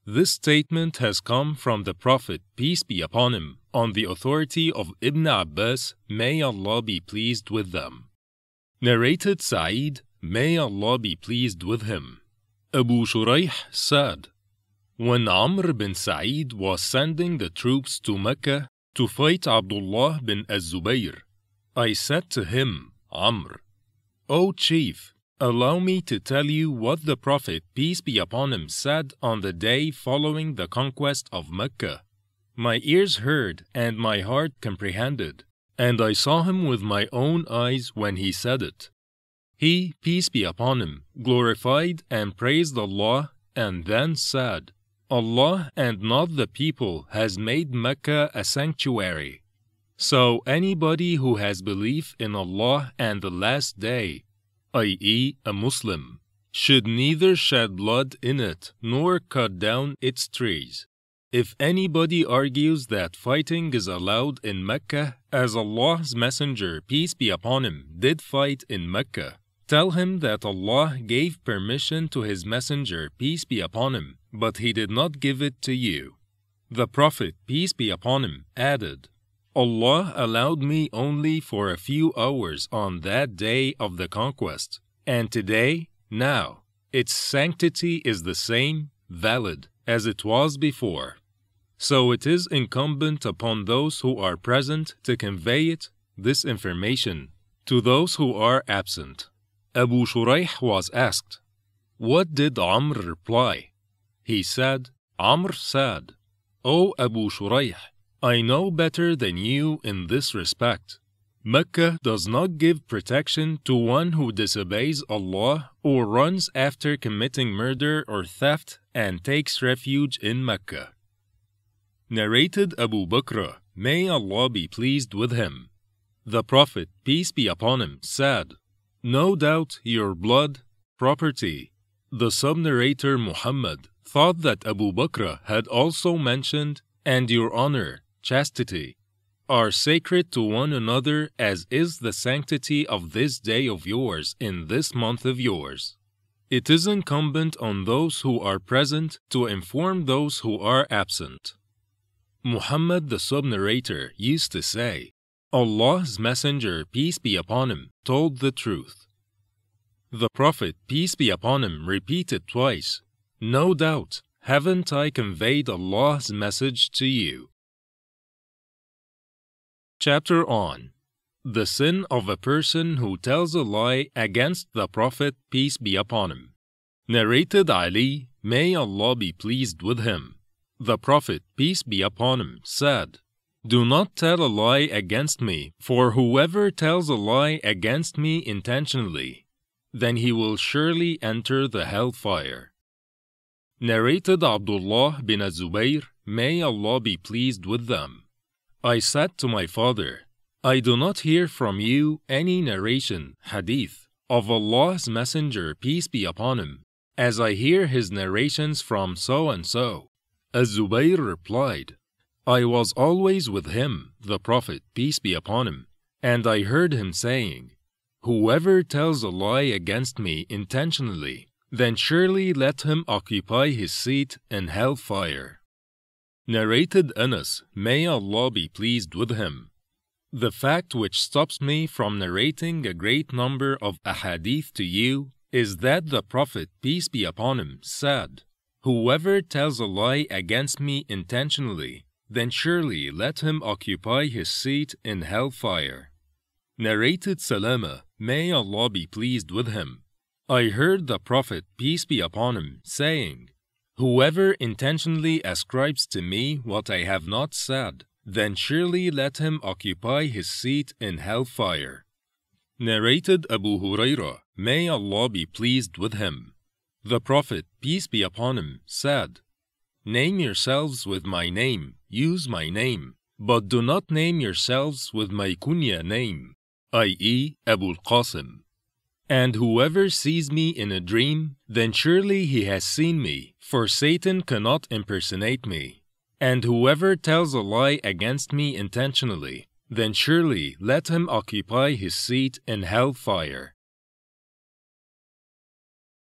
This statement has come from the Prophet, peace be upon him, on the authority of Ibn Abbas, may Allah be pleased with them. Narrated Sa'id, may Allah be pleased with him. Abu Shuraih said, When Amr bin Sa'id was sending the troops to Mecca to fight Abdullah bin Az-Zubayr, I said to him, Amr, O chief, allow me to tell you what the Prophet, peace be upon him, said on the day following the conquest of Mecca. My ears heard and my heart comprehended, and I saw him with my own eyes when he said it. He, peace be upon him, glorified and praised Allah and then said, Allah and not the people has made Mecca a sanctuary. So anybody who has belief in Allah and the last day, i.e., a Muslim, should neither shed blood in it nor cut down its trees. If anybody argues that fighting is allowed in Mecca, as Allah's Messenger, peace be upon him, did fight in Mecca, Tell him that Allah gave permission to His Messenger, peace be upon him, but He did not give it to you. The Prophet, peace be upon him, added, Allah allowed me only for a few hours on that day of the conquest, and today, now, its sanctity is the same, valid, as it was before. So it is incumbent upon those who are present to convey it, this information, to those who are absent. Abu Shuraih was asked, What did Amr reply? He said, Amr said, O Abu Shuraih, I know better than you in this respect. Mecca does not give protection to one who disobeys Allah or runs after committing murder or theft and takes refuge in Mecca. Narrated Abu Bakr, may Allah be pleased with him. The Prophet, peace be upon him, said, no doubt your blood, property. The sub-narrator Muhammad thought that Abu Bakr had also mentioned, and your honor, chastity, are sacred to one another as is the sanctity of this day of yours in this month of yours. It is incumbent on those who are present to inform those who are absent. Muhammad the sub-narrator used to say, Allah's Messenger, peace be upon him, told the truth. The Prophet, peace be upon him, repeated twice, No doubt, haven't I conveyed Allah's message to you? Chapter on The sin of a person who tells a lie against the Prophet, peace be upon him. Narrated Ali, may Allah be pleased with him. The Prophet, peace be upon him, said, Do not tell a lie against me, for whoever tells a lie against me intentionally, then he will surely enter the hellfire. Narrated Abdullah bin Zubayr, may Allah be pleased with them. I said to my father, I do not hear from you any narration, hadith, of Allah's Messenger, peace be upon him, as I hear his narrations from so and so. Az-Zubayr replied, I was always with him, the Prophet, peace be upon him, and I heard him saying, Whoever tells a lie against me intentionally, then surely let him occupy his seat in hellfire. Narrated Anas, may Allah be pleased with him. The fact which stops me from narrating a great number of ahadith to you is that the Prophet, peace be upon him, said, Whoever tells a lie against me intentionally, then surely let him occupy his seat in hellfire. Narrated Salama, may Allah be pleased with him. I heard the Prophet, peace be upon him, saying, Whoever intentionally ascribes to me what I have not said, then surely let him occupy his seat in hellfire. Narrated Abu Hurairah, may Allah be pleased with him. The Prophet, peace be upon him, said, Name yourselves with my name, use my name, but do not name yourselves with my kunya name, i.e., Abu al-Qasim. And whoever sees me in a dream, then surely he has seen me, for Satan cannot impersonate me. And whoever tells a lie against me intentionally, then surely let him occupy his seat in hellfire.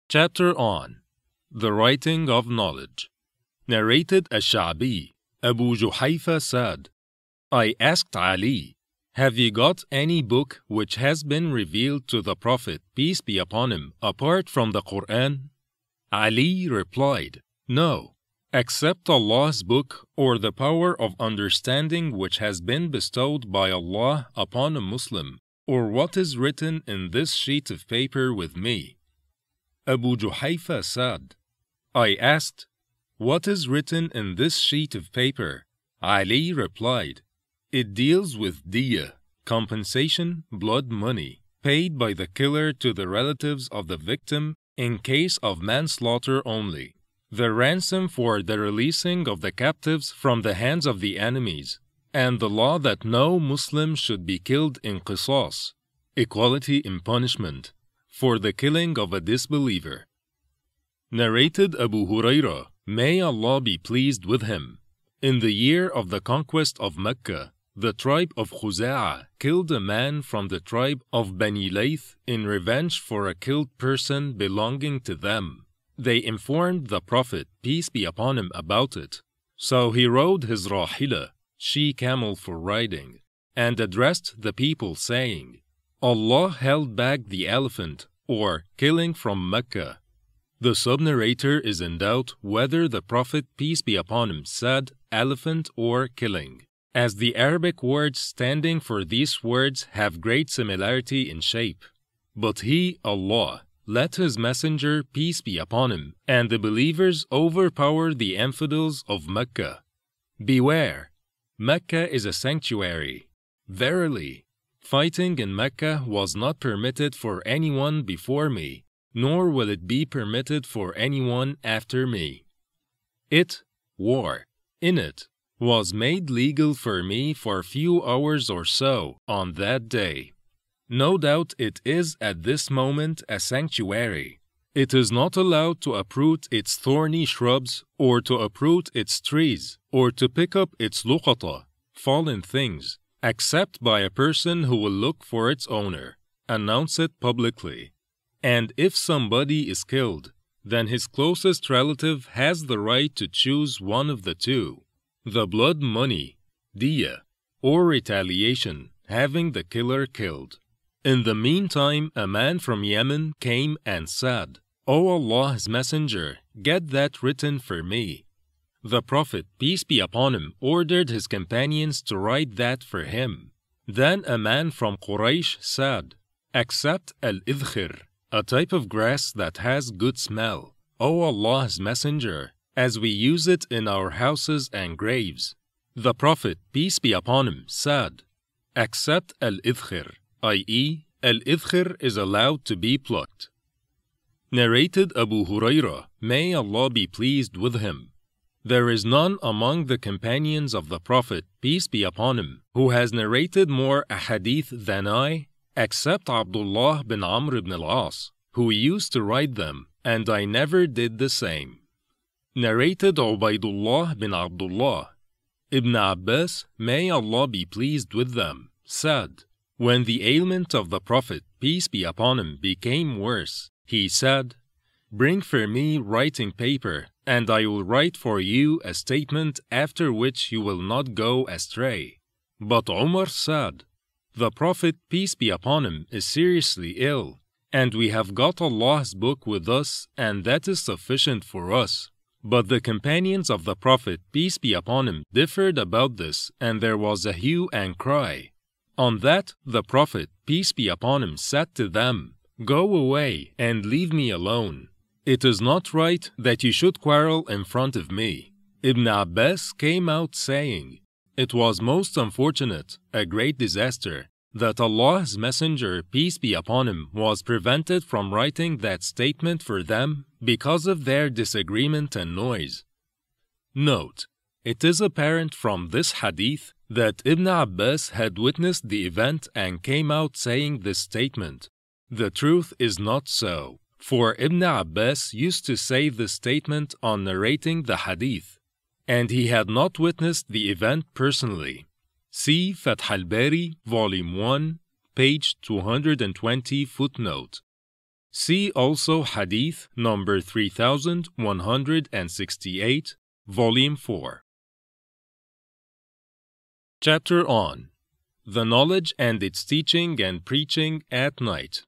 Chapter on The Writing of Knowledge. Narrated Ash-Sha'bi, Abu Juhayfa said, I asked Ali, Have you got any book which has been revealed to the Prophet, peace be upon him, apart from the Quran? Ali replied, No, except Allah's book or the power of understanding which has been bestowed by Allah upon a Muslim, or what is written in this sheet of paper with me. Abu Juhayfa said, I asked, What is written in this sheet of paper? Ali replied, It deals with diya, compensation, blood money, paid by the killer to the relatives of the victim in case of manslaughter only, the ransom for the releasing of the captives from the hands of the enemies, and the law that no Muslim should be killed in qisas, equality in punishment for the killing of a disbeliever. Narrated Abu Huraira, may Allah be pleased with him. In the year of the conquest of Mecca, the tribe of Khuza'a killed a man from the tribe of Bani Layth in revenge for a killed person belonging to them. They informed the Prophet, peace be upon him, about it. So he rode his rahila, she camel for riding, and addressed the people, saying, Allah held back the elephant, or killing from Mecca. The sub-narrator is in doubt whether the Prophet, peace be upon him, said elephant or killing, as the Arabic words standing for these words have great similarity in shape. But he, Allah, let his messenger, peace be upon him, and the believers overpower the infidels of Mecca. Beware! Mecca is a sanctuary. Verily, Fighting in Mecca was not permitted for anyone before me, nor will it be permitted for anyone after me. It, war, in it, was made legal for me for a few hours or so on that day. No doubt it is at this moment a sanctuary. It is not allowed to uproot its thorny shrubs, or to uproot its trees, or to pick up its luqata, fallen things, except by a person who will look for its owner, announce it publicly. And if somebody is killed, then his closest relative has the right to choose one of the two. the blood money, diya, or retaliation, having the killer killed. In the meantime, a man from Yemen came and said, O Allah's Messenger, get that written for me. The Prophet, peace be upon him, ordered his companions to write that for him. Then a man from Quraysh said, Accept al-idkhir, a type of grass that has good smell, O Allah's Messenger, as we use it in our houses and graves. The Prophet, peace be upon him, said, Accept al-idkhir, i.e., al-idkhir is allowed to be plucked. Narrated Abu Huraira, may Allah be pleased with him. There is none among the companions of the Prophet, peace be upon him, who has narrated more ahadith than I, except Abdullah bin Amr ibn al-As, who used to write them, and I never did the same. Narrated Ubaidullah bin Abdullah. Ibn Abbas, may Allah be pleased with them, said, When the ailment of the Prophet, peace be upon him, became worse, he said, Bring for me writing paper, and I will write for you a statement after which you will not go astray. But Umar said, The Prophet, peace be upon him, is seriously ill, and we have got Allah's book with us, and that is sufficient for us. But the companions of the Prophet, peace be upon him, differed about this, and there was a hue and cry. On that, the Prophet, peace be upon him, said to them, Go away and leave me alone. It is not right that you should quarrel in front of me. Ibn Abbas came out saying, It was most unfortunate, a great disaster, that Allah's Messenger, peace be upon him, was prevented from writing that statement for them because of their disagreement and noise. Note, it is apparent from this hadith that Ibn Abbas had witnessed the event and came out saying this statement. The truth is not so, for Ibn Abbas used to say this statement on narrating the hadith, and he had not witnessed the event personally. See Fath al-Bari, Volume 1, page 220 footnote. See also Hadith number 3168, Volume 4. Chapter on The Knowledge and its Teaching and Preaching at Night.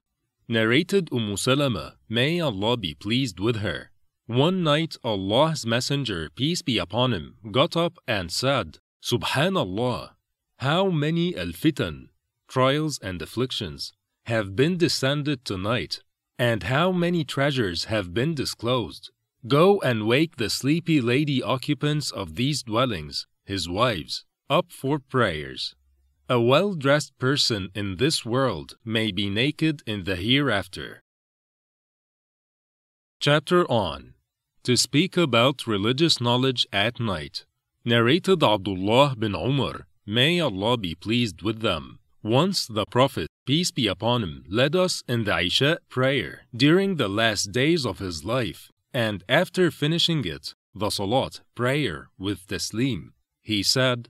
Narrated Umm Salama, may Allah be pleased with her. One night Allah's Messenger, peace be upon him, got up and said, Subhanallah, how many al-fitan, trials and afflictions, have been descended tonight, and how many treasures have been disclosed. Go and wake the sleepy lady occupants of these dwellings, his wives, up for prayers. A well dressed person in this world may be naked in the hereafter. Chapter on To speak about religious knowledge at night. Narrated Abdullah bin Umar, may Allah be pleased with them. Once the Prophet, peace be upon him, led us in the Isha prayer during the last days of his life, and after finishing it, the Salat prayer with Taslim, he said,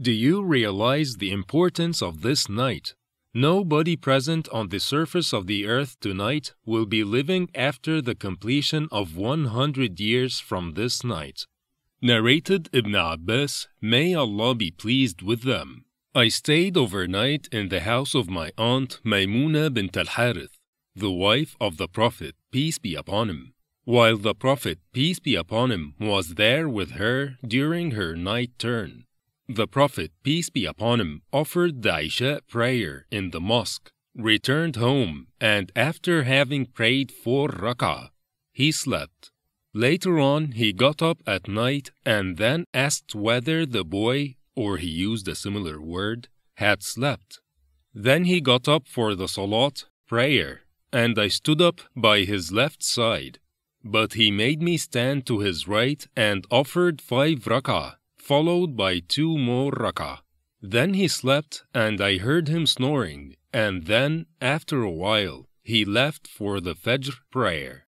do you realize the importance of this night? Nobody present on the surface of the earth tonight will be living after the completion of 100 years from this night. Narrated Ibn Abbas, may Allah be pleased with them. I stayed overnight in the house of my aunt Maymuna bint al-Harith, the wife of the Prophet, peace be upon him, while the Prophet, peace be upon him, was there with her during her night turn. The Prophet, peace be upon him, offered the Isha prayer in the mosque, returned home, and after having prayed four rak'ah, he slept. Later on, he got up at night and then asked whether the boy, or he used a similar word, had slept. Then he got up for the salat, prayer, and I stood up by his left side. But he made me stand to his right and offered five rak'ah followed by two more rak'ah. Then he slept, and I heard him snoring, and then, after a while, he left for the Fajr prayer.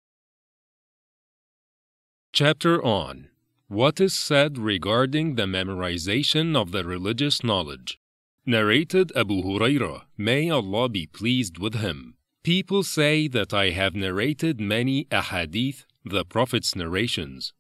Chapter on What is said regarding the memorization of the religious knowledge. Narrated Abu Huraira, may Allah be pleased with him. People say that I have narrated many ahadith, the Prophet's narrations.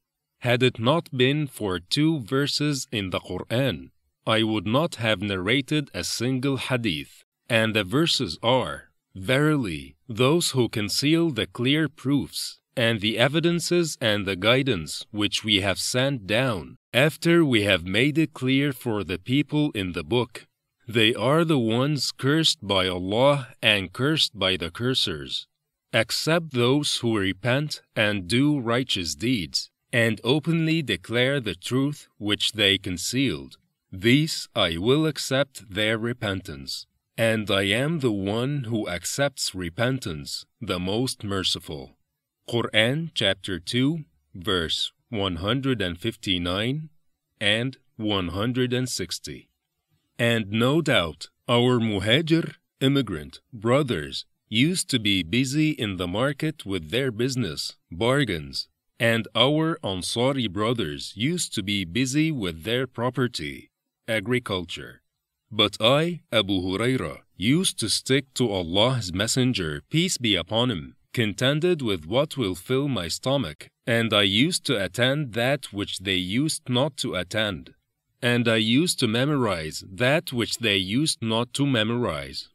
Had it not been for two verses in the Quran, I would not have narrated a single hadith. And the verses are Verily, those who conceal the clear proofs and the evidences and the guidance which we have sent down after we have made it clear for the people in the book, they are the ones cursed by Allah and cursed by the cursers, except those who repent and do righteous deeds and openly declare the truth which they concealed. These I will accept their repentance. And I am the one who accepts repentance, the most merciful. Quran chapter 2, verse 159 and 160. And no doubt our muhajir immigrant brothers used to be busy in the market with their business, bargains, and our Ansari brothers used to be busy with their property, agriculture. But I, Abu Huraira, used to stick to Allah's Messenger, peace be upon him, contended with what will fill my stomach, and I used to attend that which they used not to attend, and I used to memorize that which they used not to memorize.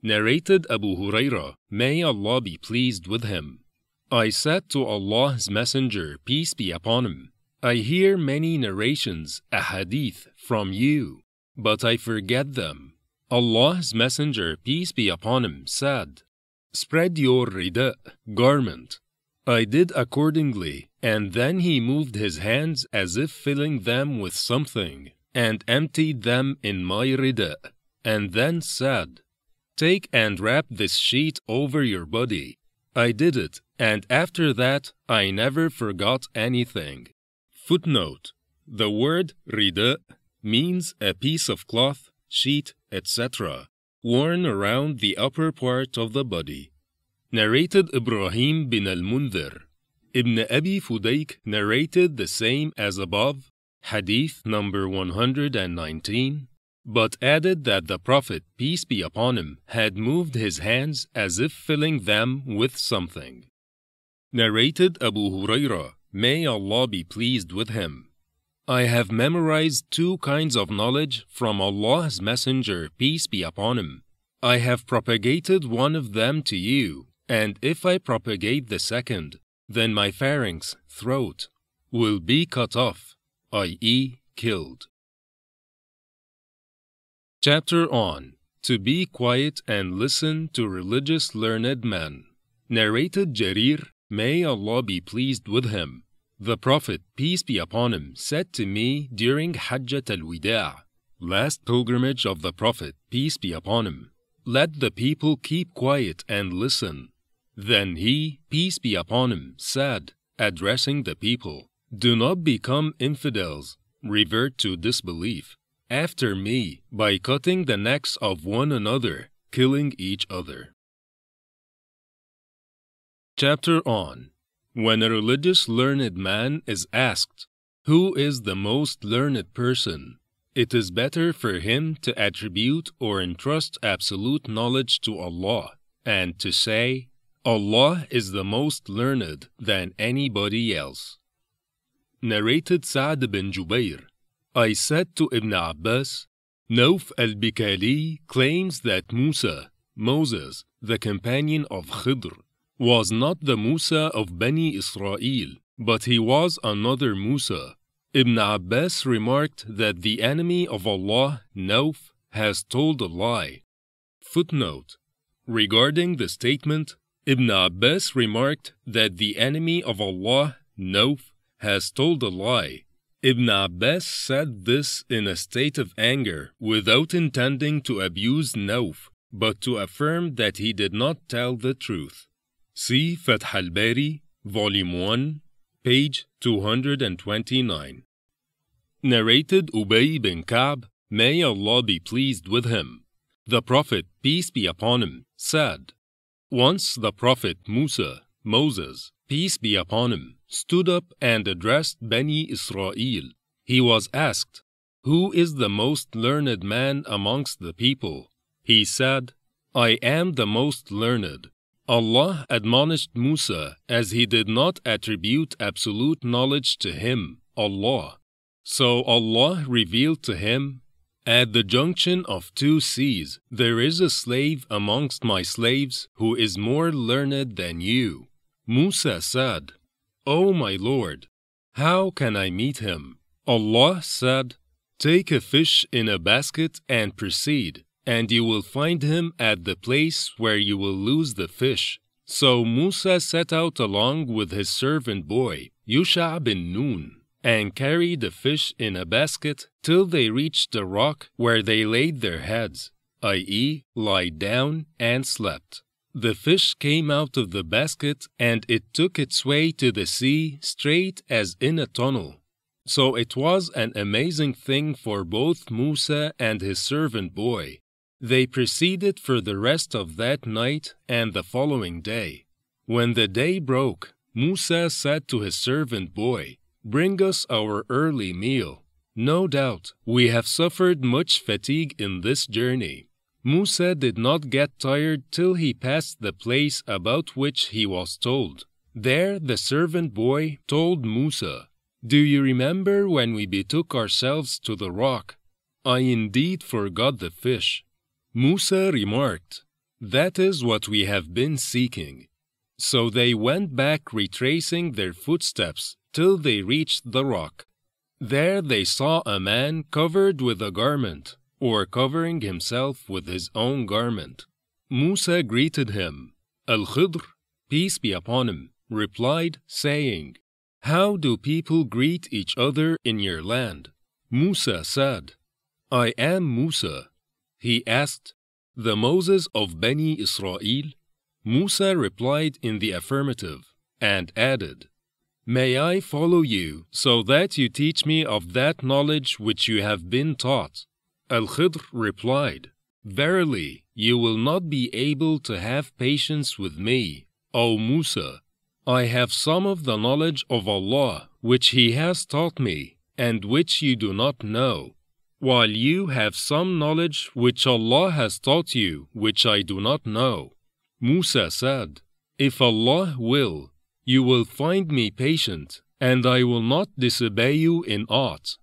Narrated Abu Huraira, may Allah be pleased with him. I said to Allah's Messenger, peace be upon him, I hear many narrations, a hadith, from you but I forget them. Allah's Messenger, peace be upon him, said, Spread your rida, garment. I did accordingly, and then he moved his hands as if filling them with something, and emptied them in my rida, and then said, Take and wrap this sheet over your body. I did it, and after that I never forgot anything. Footnote The word rida means a piece of cloth, sheet, etc., worn around the upper part of the body. Narrated Ibrahim bin al Mundhir. Ibn Abi Fudayk narrated the same as above, Hadith number 119, but added that the Prophet, peace be upon him, had moved his hands as if filling them with something. Narrated Abu Huraira, may Allah be pleased with him. I have memorized two kinds of knowledge from Allah's Messenger, peace be upon him. I have propagated one of them to you, and if I propagate the second, then my pharynx, throat, will be cut off, i.e., killed. Chapter on To be quiet and listen to religious learned men. Narrated Jarir, may Allah be pleased with him. The Prophet, peace be upon him, said to me during Hajjat al Wida, last pilgrimage of the Prophet, peace be upon him, let the people keep quiet and listen. Then he, peace be upon him, said, addressing the people, Do not become infidels, revert to disbelief, after me by cutting the necks of one another, killing each other. Chapter on when a religious learned man is asked, Who is the most learned person? it is better for him to attribute or entrust absolute knowledge to Allah and to say, Allah is the most learned than anybody else. Narrated Sa'd bin Jubair, I said to Ibn Abbas, Nauf al Bikali claims that Musa, Moses, the companion of Khidr, was not the Musa of Bani Israel, but he was another Musa. Ibn Abbas remarked that the enemy of Allah, Nauf, has told a lie. Footnote Regarding the statement, Ibn Abbas remarked that the enemy of Allah, Nauf, has told a lie. Ibn Abbas said this in a state of anger without intending to abuse Nauf, but to affirm that he did not tell the truth. See Fath al-Bari, Volume 1, page 229. Narrated Ubay bin Ka'b, may Allah be pleased with him. The Prophet, peace be upon him, said, Once the Prophet Musa, Moses, peace be upon him, stood up and addressed Bani Israel. He was asked, Who is the most learned man amongst the people? He said, I am the most learned. Allah admonished Musa as he did not attribute absolute knowledge to him, Allah. So Allah revealed to him, At the junction of two seas, there is a slave amongst my slaves who is more learned than you. Musa said, O my Lord, how can I meet him? Allah said, Take a fish in a basket and proceed, and you will find him at the place where you will lose the fish. So Musa set out along with his servant boy, Yusha bin Nun, and carried the fish in a basket till they reached the rock where they laid their heads, i.e., lie down and slept. The fish came out of the basket and it took its way to the sea straight as in a tunnel. So it was an amazing thing for both Musa and his servant boy. They proceeded for the rest of that night and the following day. When the day broke, Musa said to his servant boy, Bring us our early meal. No doubt we have suffered much fatigue in this journey. Musa did not get tired till he passed the place about which he was told. There the servant boy told Musa, Do you remember when we betook ourselves to the rock? I indeed forgot the fish. Musa remarked, That is what we have been seeking. So they went back retracing their footsteps till they reached the rock. There they saw a man covered with a garment or covering himself with his own garment. Musa greeted him. Al Khidr, peace be upon him, replied, saying, How do people greet each other in your land? Musa said, I am Musa. He asked, The Moses of Bani Israel? Musa replied in the affirmative and added, May I follow you so that you teach me of that knowledge which you have been taught? Al Khidr replied, Verily, you will not be able to have patience with me, O Musa. I have some of the knowledge of Allah which He has taught me, and which you do not know, while you have some knowledge which Allah has taught you, which I do not know. Musa said, If Allah will, you will find me patient, and I will not disobey you in aught.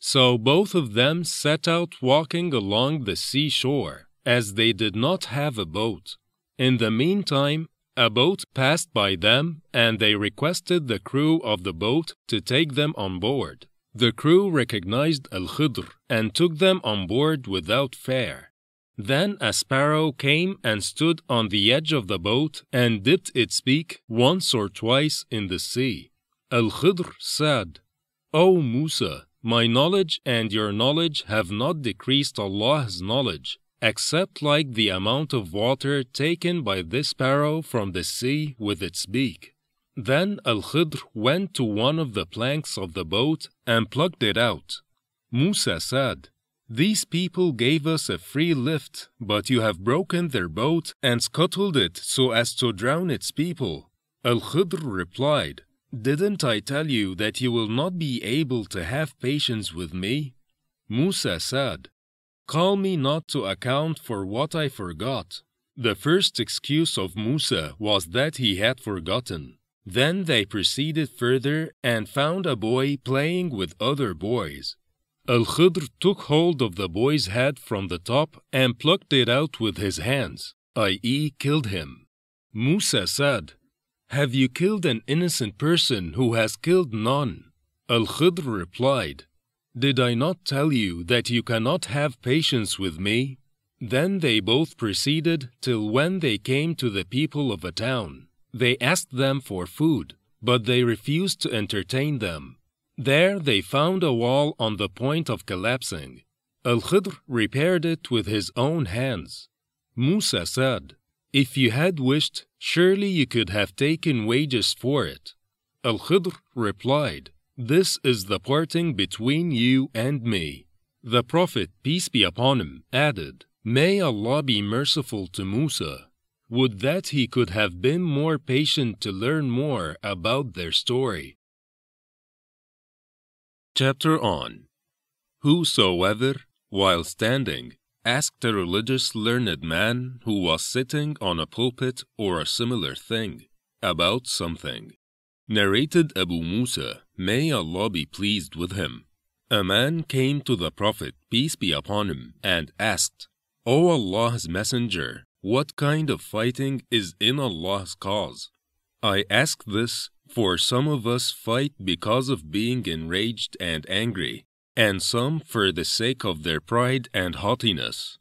So both of them set out walking along the seashore, as they did not have a boat. In the meantime, a boat passed by them, and they requested the crew of the boat to take them on board. The crew recognized Al Khidr and took them on board without fare. Then a sparrow came and stood on the edge of the boat and dipped its beak once or twice in the sea. Al Khidr said, O Musa, my knowledge and your knowledge have not decreased Allah's knowledge, except like the amount of water taken by this sparrow from the sea with its beak. Then Al Khidr went to one of the planks of the boat and plucked it out. Musa said, These people gave us a free lift, but you have broken their boat and scuttled it so as to drown its people. Al Khidr replied, didn't I tell you that you will not be able to have patience with me? Musa said, Call me not to account for what I forgot. The first excuse of Musa was that he had forgotten. Then they proceeded further and found a boy playing with other boys. Al Khidr took hold of the boy's head from the top and plucked it out with his hands, i.e., killed him. Musa said, have you killed an innocent person who has killed none? Al Khidr replied, Did I not tell you that you cannot have patience with me? Then they both proceeded till when they came to the people of a town. They asked them for food, but they refused to entertain them. There they found a wall on the point of collapsing. Al Khidr repaired it with his own hands. Musa said, if you had wished, surely you could have taken wages for it. Al Khidr replied, This is the parting between you and me. The Prophet, peace be upon him, added, May Allah be merciful to Musa. Would that he could have been more patient to learn more about their story. Chapter on Whosoever, while standing, asked a religious learned man who was sitting on a pulpit or a similar thing about something. Narrated Abu Musa, may Allah be pleased with him. A man came to the Prophet, peace be upon him, and asked, O Allah's Messenger, what kind of fighting is in Allah's cause? I ask this, for some of us fight because of being enraged and angry, and some for the sake of their pride and haughtiness.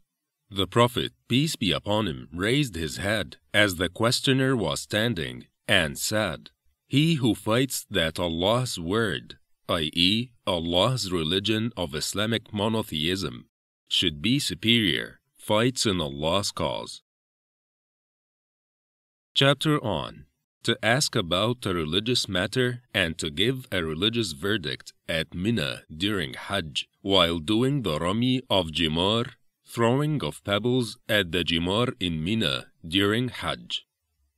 The Prophet, peace be upon him, raised his head as the questioner was standing and said, He who fights that Allah's word, i.e., Allah's religion of Islamic monotheism, should be superior, fights in Allah's cause. Chapter on to ask about a religious matter and to give a religious verdict at Mina during Hajj while doing the Rami of Jimar, throwing of pebbles at the Jimar in Mina during Hajj.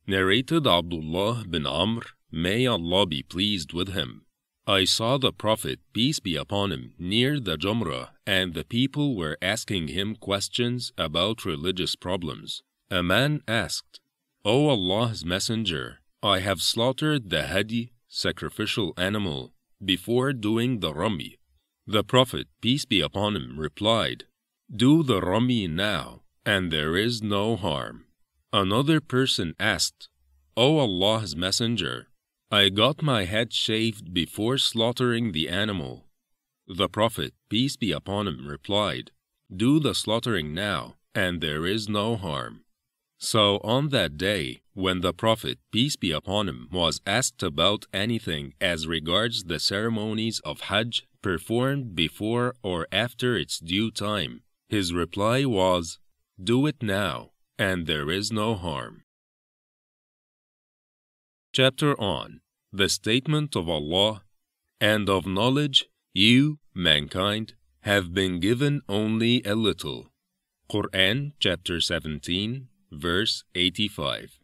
Narrated Abdullah bin Amr, may Allah be pleased with him. I saw the Prophet, peace be upon him, near the Jumrah, and the people were asking him questions about religious problems. A man asked, O Allah's Messenger, I have slaughtered the hadi, sacrificial animal, before doing the rami. The Prophet, peace be upon him, replied, Do the rami now, and there is no harm. Another person asked, O Allah's Messenger, I got my head shaved before slaughtering the animal. The Prophet, peace be upon him, replied, Do the slaughtering now, and there is no harm. So on that day, when the Prophet, peace be upon him, was asked about anything as regards the ceremonies of Hajj performed before or after its due time, his reply was, Do it now, and there is no harm. Chapter on The Statement of Allah and of knowledge, you, mankind, have been given only a little. Quran chapter 17 verse 85.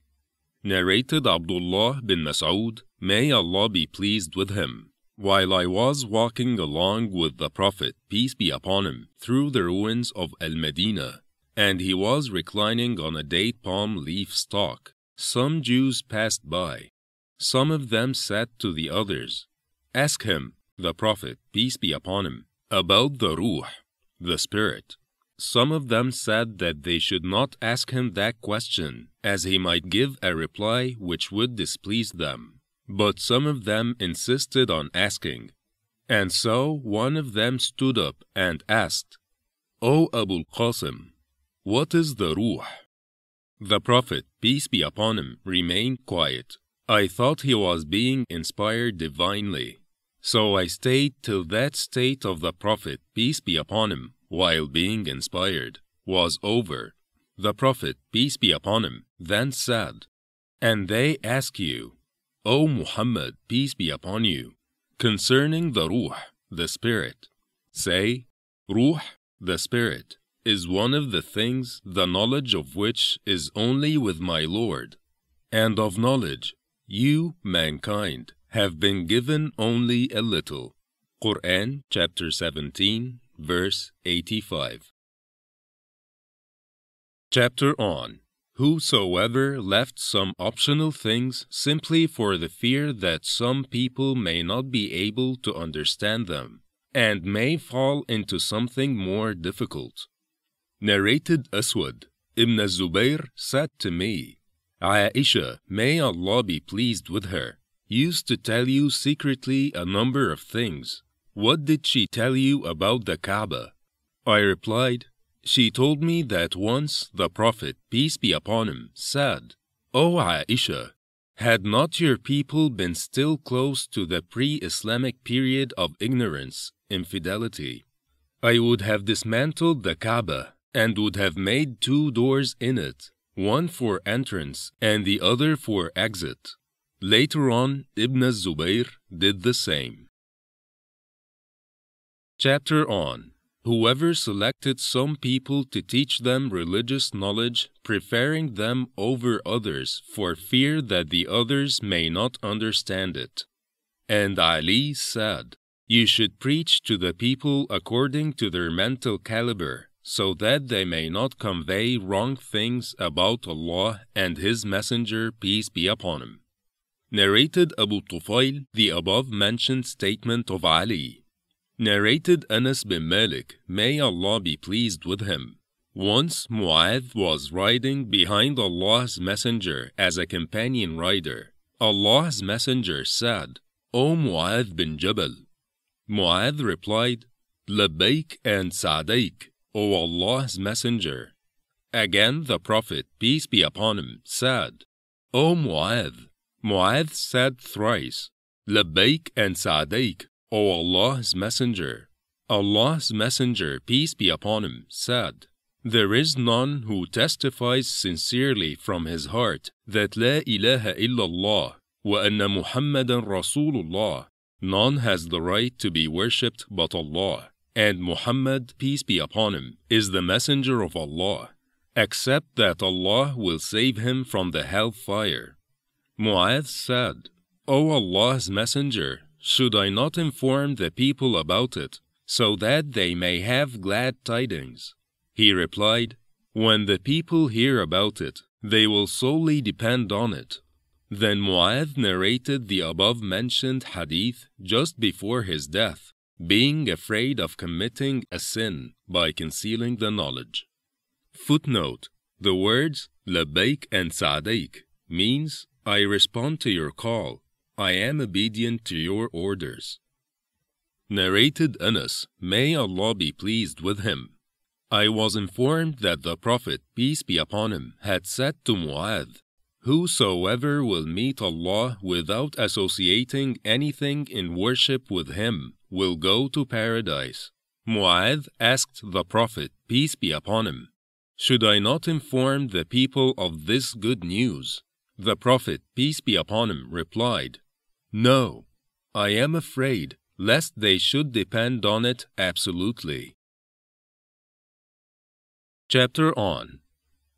Narrated Abdullah bin Mas'ud, may Allah be pleased with him. While I was walking along with the Prophet, peace be upon him, through the ruins of Al Medina, and he was reclining on a date palm leaf stalk, some Jews passed by. Some of them said to the others, Ask him, the Prophet, peace be upon him, about the Ruh, the Spirit. Some of them said that they should not ask him that question, as he might give a reply which would displease them. But some of them insisted on asking. And so one of them stood up and asked, O Abul Qasim, what is the Ruh? The Prophet, peace be upon him, remained quiet. I thought he was being inspired divinely. So I stayed till that state of the Prophet, peace be upon him, while being inspired, was over, the Prophet, peace be upon him, then said, And they ask you, O Muhammad, peace be upon you, concerning the Ruh, the Spirit. Say, Ruh, the Spirit, is one of the things the knowledge of which is only with my Lord. And of knowledge, you, mankind, have been given only a little. Quran chapter 17, verse 85. Chapter on Whosoever left some optional things simply for the fear that some people may not be able to understand them and may fall into something more difficult. Narrated Aswad Ibn Zubayr said to me, Aisha, may Allah be pleased with her, used to tell you secretly a number of things what did she tell you about the Kaaba? I replied, She told me that once the Prophet, peace be upon him, said, O Aisha, had not your people been still close to the pre Islamic period of ignorance, infidelity, I would have dismantled the Kaaba and would have made two doors in it, one for entrance and the other for exit. Later on, Ibn Zubayr did the same. Chapter on Whoever selected some people to teach them religious knowledge, preferring them over others for fear that the others may not understand it. And Ali said, You should preach to the people according to their mental caliber, so that they may not convey wrong things about Allah and His Messenger, peace be upon him. Narrated Abu Tufail the above mentioned statement of Ali. Narrated Anas bin Malik, may Allah be pleased with him. Once Mu'adh was riding behind Allah's Messenger as a companion rider. Allah's Messenger said, O Mu'adh bin Jabal. Mu'adh replied, Labbaik and Sa'daik, O Allah's Messenger. Again the Prophet, peace be upon him, said, O Mu'adh. Mu'adh said thrice, Labbaik and Sa'daik, O Allah's Messenger. Allah's Messenger, peace be upon him, said, There is none who testifies sincerely from his heart that La ilaha illallah wa anna Muhammadan Rasulullah. None has the right to be worshipped but Allah, and Muhammad, peace be upon him, is the messenger of Allah, except that Allah will save him from the hell fire. Mu'adh said, O Allah's Messenger, should I not inform the people about it, so that they may have glad tidings? He replied, When the people hear about it, they will solely depend on it. Then Mu'adh narrated the above mentioned hadith just before his death, being afraid of committing a sin by concealing the knowledge. Footnote The words Labbaik and Sa'daik means I respond to your call. I am obedient to your orders. Narrated Anas, may Allah be pleased with him. I was informed that the Prophet, peace be upon him, had said to Mu'adh, Whosoever will meet Allah without associating anything in worship with Him will go to paradise. Mu'adh asked the Prophet, peace be upon him, Should I not inform the people of this good news? The Prophet, peace be upon him, replied, No, I am afraid lest they should depend on it absolutely. Chapter on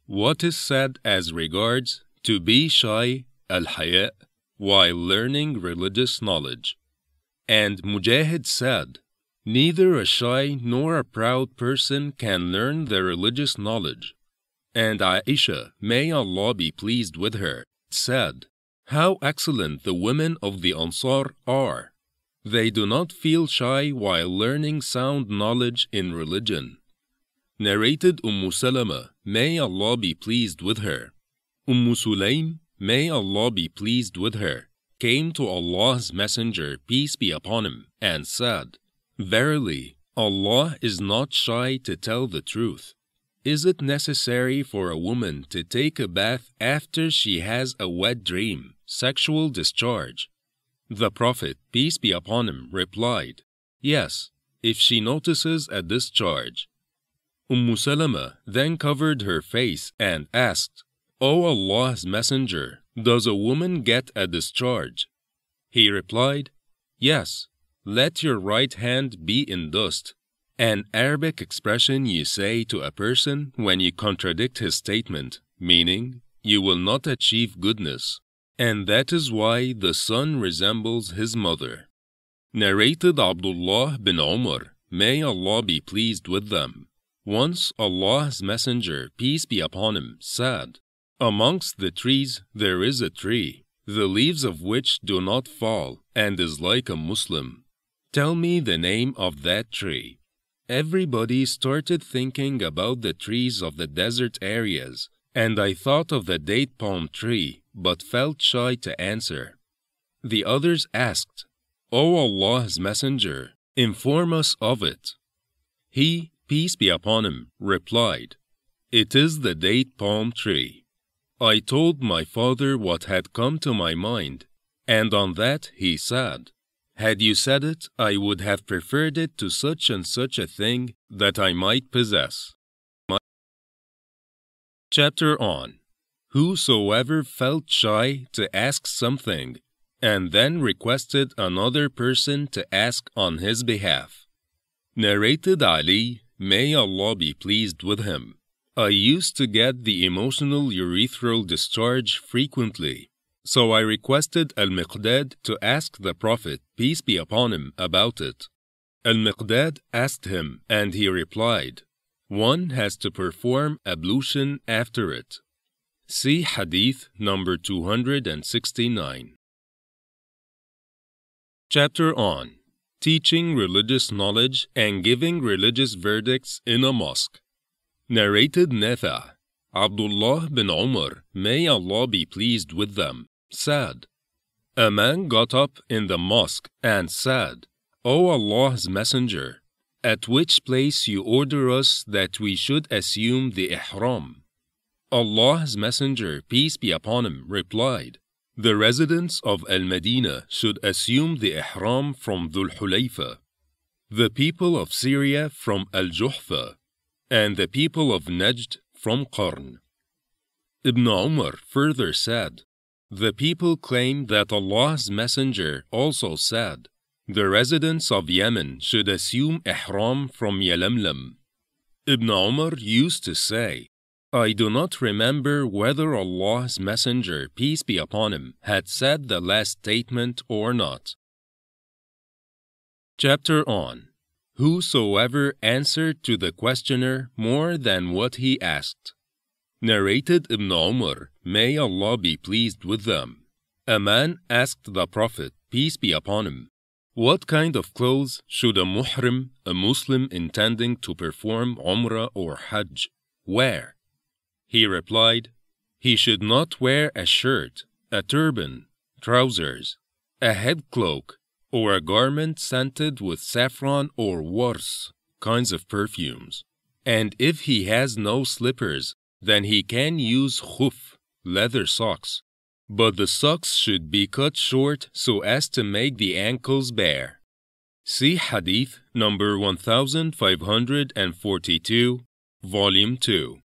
What is said as regards to be shy, al-haya, while learning religious knowledge. And Mujahid said, Neither a shy nor a proud person can learn the religious knowledge. And Aisha, may Allah be pleased with her, said, How excellent the women of the Ansar are! They do not feel shy while learning sound knowledge in religion. Narrated Umm Salama, may Allah be pleased with her. Umm Sulaim, may Allah be pleased with her, came to Allah's Messenger, peace be upon him, and said, Verily, Allah is not shy to tell the truth. Is it necessary for a woman to take a bath after she has a wet dream, sexual discharge? The Prophet, peace be upon him, replied, Yes, if she notices a discharge. Umm Salama then covered her face and asked, O Allah's Messenger, does a woman get a discharge? He replied, Yes, let your right hand be in dust an Arabic expression you say to a person when you contradict his statement, meaning, you will not achieve goodness. And that is why the son resembles his mother. Narrated Abdullah bin Umar, may Allah be pleased with them. Once Allah's Messenger, peace be upon him, said, Amongst the trees there is a tree, the leaves of which do not fall, and is like a Muslim. Tell me the name of that tree. Everybody started thinking about the trees of the desert areas, and I thought of the date palm tree, but felt shy to answer. The others asked, O Allah's Messenger, inform us of it. He, peace be upon him, replied, It is the date palm tree. I told my father what had come to my mind, and on that he said, had you said it, I would have preferred it to such and such a thing that I might possess. My Chapter on Whosoever felt shy to ask something and then requested another person to ask on his behalf. Narrated Ali, may Allah be pleased with him. I used to get the emotional urethral discharge frequently so I requested Al Miqdad to ask the Prophet, peace be upon him, about it. Al Miqdad asked him, and he replied, one has to perform ablution after it. See Hadith number 269. Chapter on Teaching religious knowledge and giving religious verdicts in a mosque. Narrated Nafi' Abdullah bin Umar, may Allah be pleased with them, said, A man got up in the mosque and said, O Allah's Messenger, at which place you order us that we should assume the ihram. Allah's Messenger, peace be upon him, replied, The residents of Al Medina should assume the ihram from Dhul Hulayfa, the people of Syria from Al Juhfa, and the people of Najd from Qarn. Ibn Umar further said, The people claim that Allah's Messenger also said, The residents of Yemen should assume ihram from Yalamlam. Ibn Umar used to say, I do not remember whether Allah's Messenger, peace be upon him, had said the last statement or not. Chapter on Whosoever answered to the questioner more than what he asked. Narrated Ibn Umar, may Allah be pleased with them. A man asked the Prophet, peace be upon him, what kind of clothes should a muhrim, a Muslim intending to perform Umrah or Hajj, wear? He replied, He should not wear a shirt, a turban, trousers, a head cloak, or a garment scented with saffron or wars, kinds of perfumes. And if he has no slippers, then he can use khuf, leather socks. But the socks should be cut short so as to make the ankles bare. See Hadith number 1542, Volume 2.